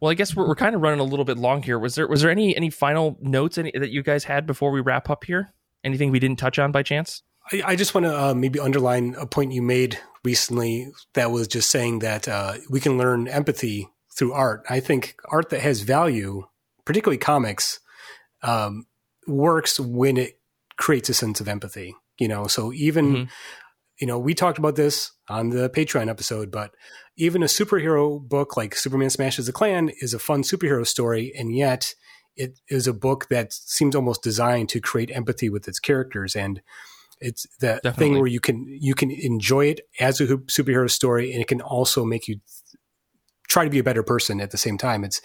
Well, I guess we're, we're kind of running a little bit long here. Was there was there any any final notes any, that you guys had before we wrap up here? Anything we didn't touch on by chance? I, I just want to uh, maybe underline a point you made recently that was just saying that uh, we can learn empathy through art. I think art that has value, particularly comics, um, works when it creates a sense of empathy. You know, so even mm-hmm. You know we talked about this on the Patreon episode, but even a superhero book like Superman Smashes the Klan is a fun superhero story, and yet it is a book that seems almost designed to create empathy with its characters and it's that Definitely. thing where you can you can enjoy it as a superhero story and it can also make you try to be a better person at the same time it's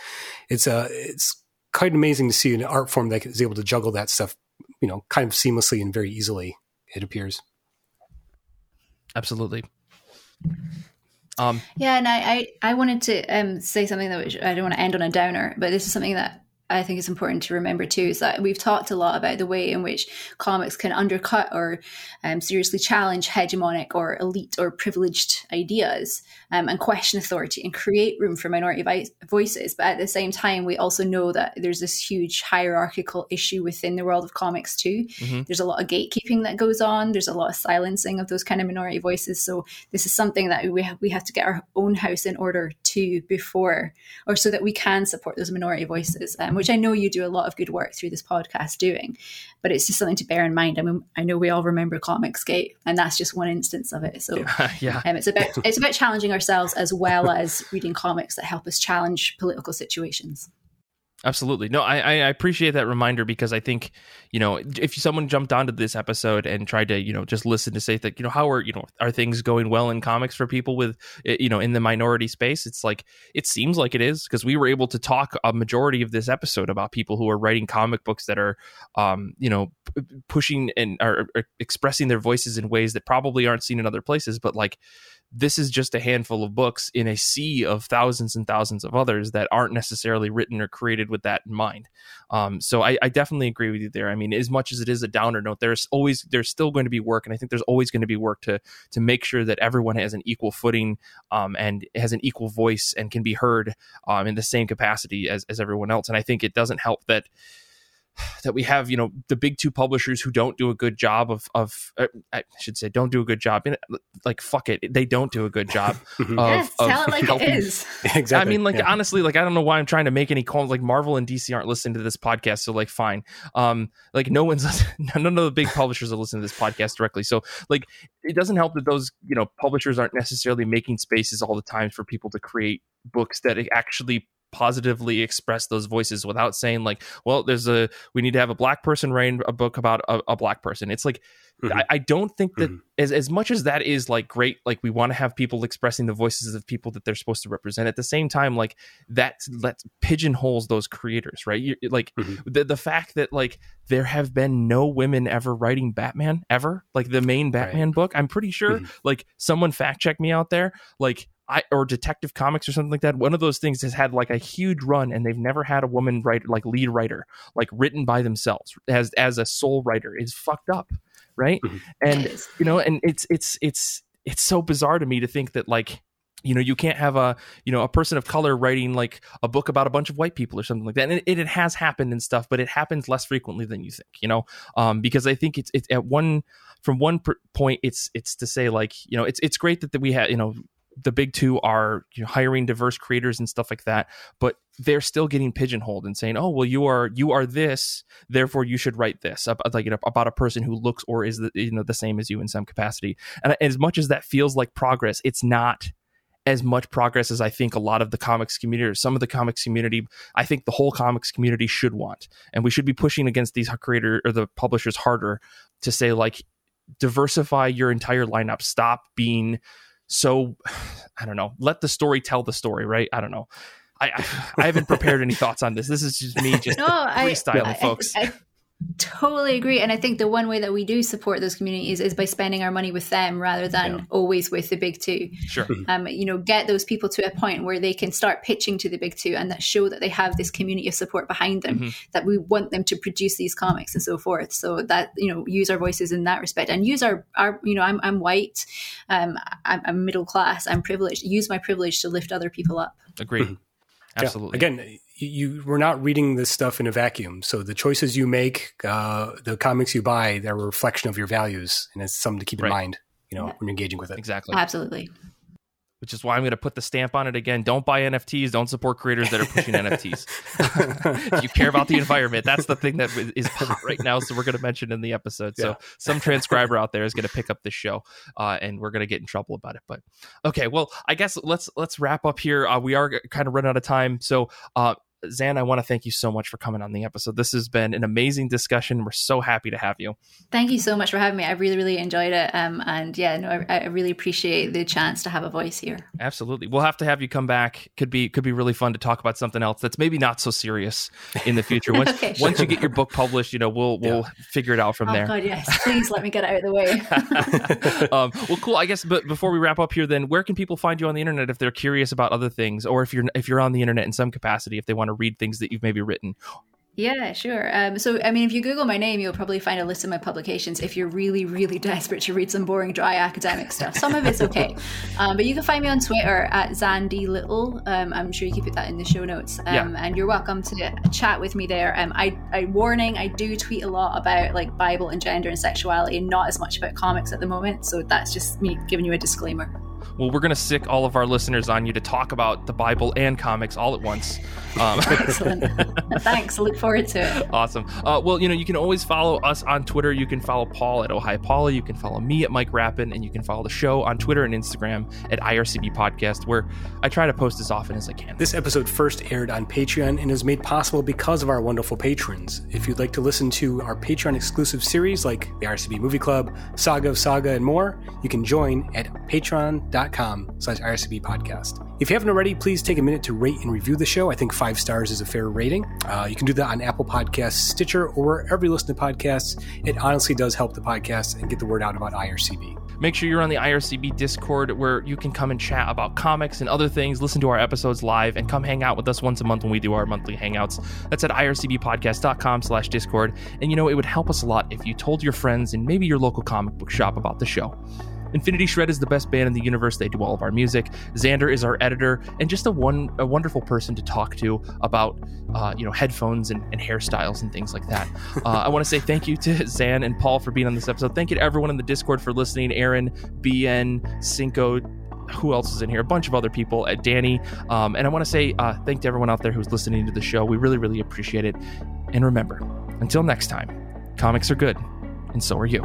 it's a uh, it's quite amazing to see an art form that is able to juggle that stuff you know kind of seamlessly and very easily it appears absolutely. Um, yeah, and I, I, I wanted to um, say something that I don't want to end on a downer, but this is something that I think it's important to remember too is that we've talked a lot about the way in which comics can undercut or um, seriously challenge hegemonic or elite or privileged ideas um, and question authority and create room for minority vi- voices. But at the same time, we also know that there's this huge hierarchical issue within the world of comics too. Mm-hmm. There's a lot of gatekeeping that goes on. There's a lot of silencing of those kind of minority voices. So this is something that we have, we have to get our own house in order to before, or so that we can support those minority voices. Um, which I know you do a lot of good work through this podcast doing, but it's just something to bear in mind. I mean, I know we all remember Comicsgate, and that's just one instance of it. So yeah, yeah. Um, it's about it's about challenging ourselves as well as reading comics that help us challenge political situations. Absolutely. No, I, I appreciate that reminder because I think, you know, if someone jumped onto this episode and tried to, you know, just listen to say that, you know, how are, you know, are things going well in comics for people with, you know, in the minority space? It's like, it seems like it is because we were able to talk a majority of this episode about people who are writing comic books that are, um, you know, pushing and are, are expressing their voices in ways that probably aren't seen in other places. But like, this is just a handful of books in a sea of thousands and thousands of others that aren't necessarily written or created with that in mind. Um, so I, I, definitely agree with you there. I mean, as much as it is a downer note, there's always there's still going to be work, and I think there's always going to be work to to make sure that everyone has an equal footing um, and has an equal voice and can be heard um, in the same capacity as as everyone else. And I think it doesn't help that that we have you know the big two publishers who don't do a good job of of uh, I should say don't do a good job like fuck it they don't do a good job of, yes, of tell it like helping. it is exactly I mean like yeah. honestly like I don't know why I'm trying to make any calls like Marvel and DC aren't listening to this podcast so like fine um like no one's none of the big publishers are listening to this podcast directly so like it doesn't help that those you know publishers aren't necessarily making spaces all the time for people to create books that actually positively express those voices without saying like well there's a we need to have a black person writing a book about a, a black person it's like mm-hmm. I, I, don't think that mm-hmm. as, as much as that is like great like we want to have people expressing the voices of people that they're supposed to represent at the same time like that that pigeonholes those creators right you, like mm-hmm. the, the fact that like there have been no women ever writing batman ever like the main batman right. book i'm pretty sure mm-hmm. like someone fact check me out there like I, or Detective Comics or something like that. One of those things has had like a huge run, and they've never had a woman writer like lead writer, like written by themselves as as a sole writer. Is fucked up, right? Mm-hmm. And you know, and it's it's it's it's so bizarre to me to think that like you know you can't have a you know a person of color writing like a book about a bunch of white people or something like that and it, it has happened and stuff but it happens less frequently than you think you know um, because i think it's it's at one from one point it's it's to say like you know it's it's great that, that we have you know the big two are you know, hiring diverse creators and stuff like that but they're still getting pigeonholed and saying oh well you are you are this therefore you should write this about, like you know, about a person who looks or is the, you know the same as you in some capacity and as much as that feels like progress it's not as much progress as I think a lot of the comics community or some of the comics community, I think the whole comics community should want. And we should be pushing against these creator or the publishers harder to say like diversify your entire lineup. Stop being so I don't know. Let the story tell the story, right? I don't know. I I, I haven't prepared any thoughts on this. This is just me just no, freestyling, I, folks. I, Totally agree. And I think the one way that we do support those communities is by spending our money with them rather than yeah. always with the big two. Sure. Um, you know, get those people to a point where they can start pitching to the big two and that show that they have this community of support behind them, mm-hmm. that we want them to produce these comics and so forth. So that, you know, use our voices in that respect and use our, our you know, I'm, I'm white, um, I'm, I'm middle class, I'm privileged. Use my privilege to lift other people up. Agreed. Mm-hmm. Absolutely. Yeah. Again, you we're not reading this stuff in a vacuum. So the choices you make, uh, the comics you buy, they're a reflection of your values, and it's something to keep right. in mind. You know, yeah. when you're engaging with it. Exactly. Absolutely which is why I'm going to put the stamp on it again. Don't buy NFTs. Don't support creators that are pushing NFTs. if you care about the environment, that's the thing that is hot right now. So we're going to mention in the episode. So some transcriber out there is going to pick up this show, uh, and we're going to get in trouble about it. But okay, well, I guess let's let's wrap up here. Uh, we are kind of running out of time, so. Uh, Zanne, I want to thank you so much for coming on the episode. This has been an amazing discussion. We're so happy to have you. Thank you so much for having me. I really, really enjoyed it. Um, and yeah, no, I, I, really appreciate the chance to have a voice here. Absolutely. We'll have to have you come back. Could be could be really fun to talk about something else that's maybe not so serious in the future. Once okay, sure. once you get your book published, you know, we'll we'll yeah. figure it out from oh, there. God, yes. Please let me get out of the way. um, well, cool. I guess, but before we wrap up here, then where can people find you on the internet if they're curious about other things, or if you're if you're on the internet in some capacity, if they want to read things that you've maybe written yeah, sure. Um, so, I mean, if you Google my name, you'll probably find a list of my publications if you're really, really desperate to read some boring, dry academic stuff. Some of it's okay. Um, but you can find me on Twitter at Zandy Little. Um, I'm sure you can put that in the show notes. Um, yeah. And you're welcome to chat with me there. Um, I, I, warning, I do tweet a lot about like Bible and gender and sexuality and not as much about comics at the moment. So that's just me giving you a disclaimer. Well, we're going to sick all of our listeners on you to talk about the Bible and comics all at once. Um, Excellent. Thanks. Look forward to it. Awesome. Uh, well, you know, you can always follow us on Twitter. You can follow Paul at Ohio Paula. You can follow me at Mike Rappin, and you can follow the show on Twitter and Instagram at IRCB Podcast, where I try to post as often as I can. This episode first aired on Patreon and is made possible because of our wonderful patrons. If you'd like to listen to our Patreon exclusive series like the IRCB Movie Club, Saga of Saga, and more, you can join at patreon.com patreon.com slash IRCB podcast. If you haven't already, please take a minute to rate and review the show. I think five stars is a fair rating. Uh, you can do that on Apple Podcasts, Stitcher, or wherever you listen to podcasts. It honestly does help the podcast and get the word out about IRCB. Make sure you're on the IRCB Discord where you can come and chat about comics and other things, listen to our episodes live, and come hang out with us once a month when we do our monthly hangouts. That's at ircbpodcast.com slash Discord. And you know, it would help us a lot if you told your friends and maybe your local comic book shop about the show. Infinity Shred is the best band in the universe. They do all of our music. Xander is our editor and just a one a wonderful person to talk to about uh, you know headphones and, and, hairstyles and things like that. Uh, I want to say thank you to Zanne and Paul for being on this episode. Thank you to everyone in the Discord for listening. Aaron, BN, Cinco, who else is in here? A bunch of other people at Danny. Um, and I want to say uh, thank to everyone out there who's listening to the show. We really, really appreciate it. And remember, until next time, comics are good, and so are you.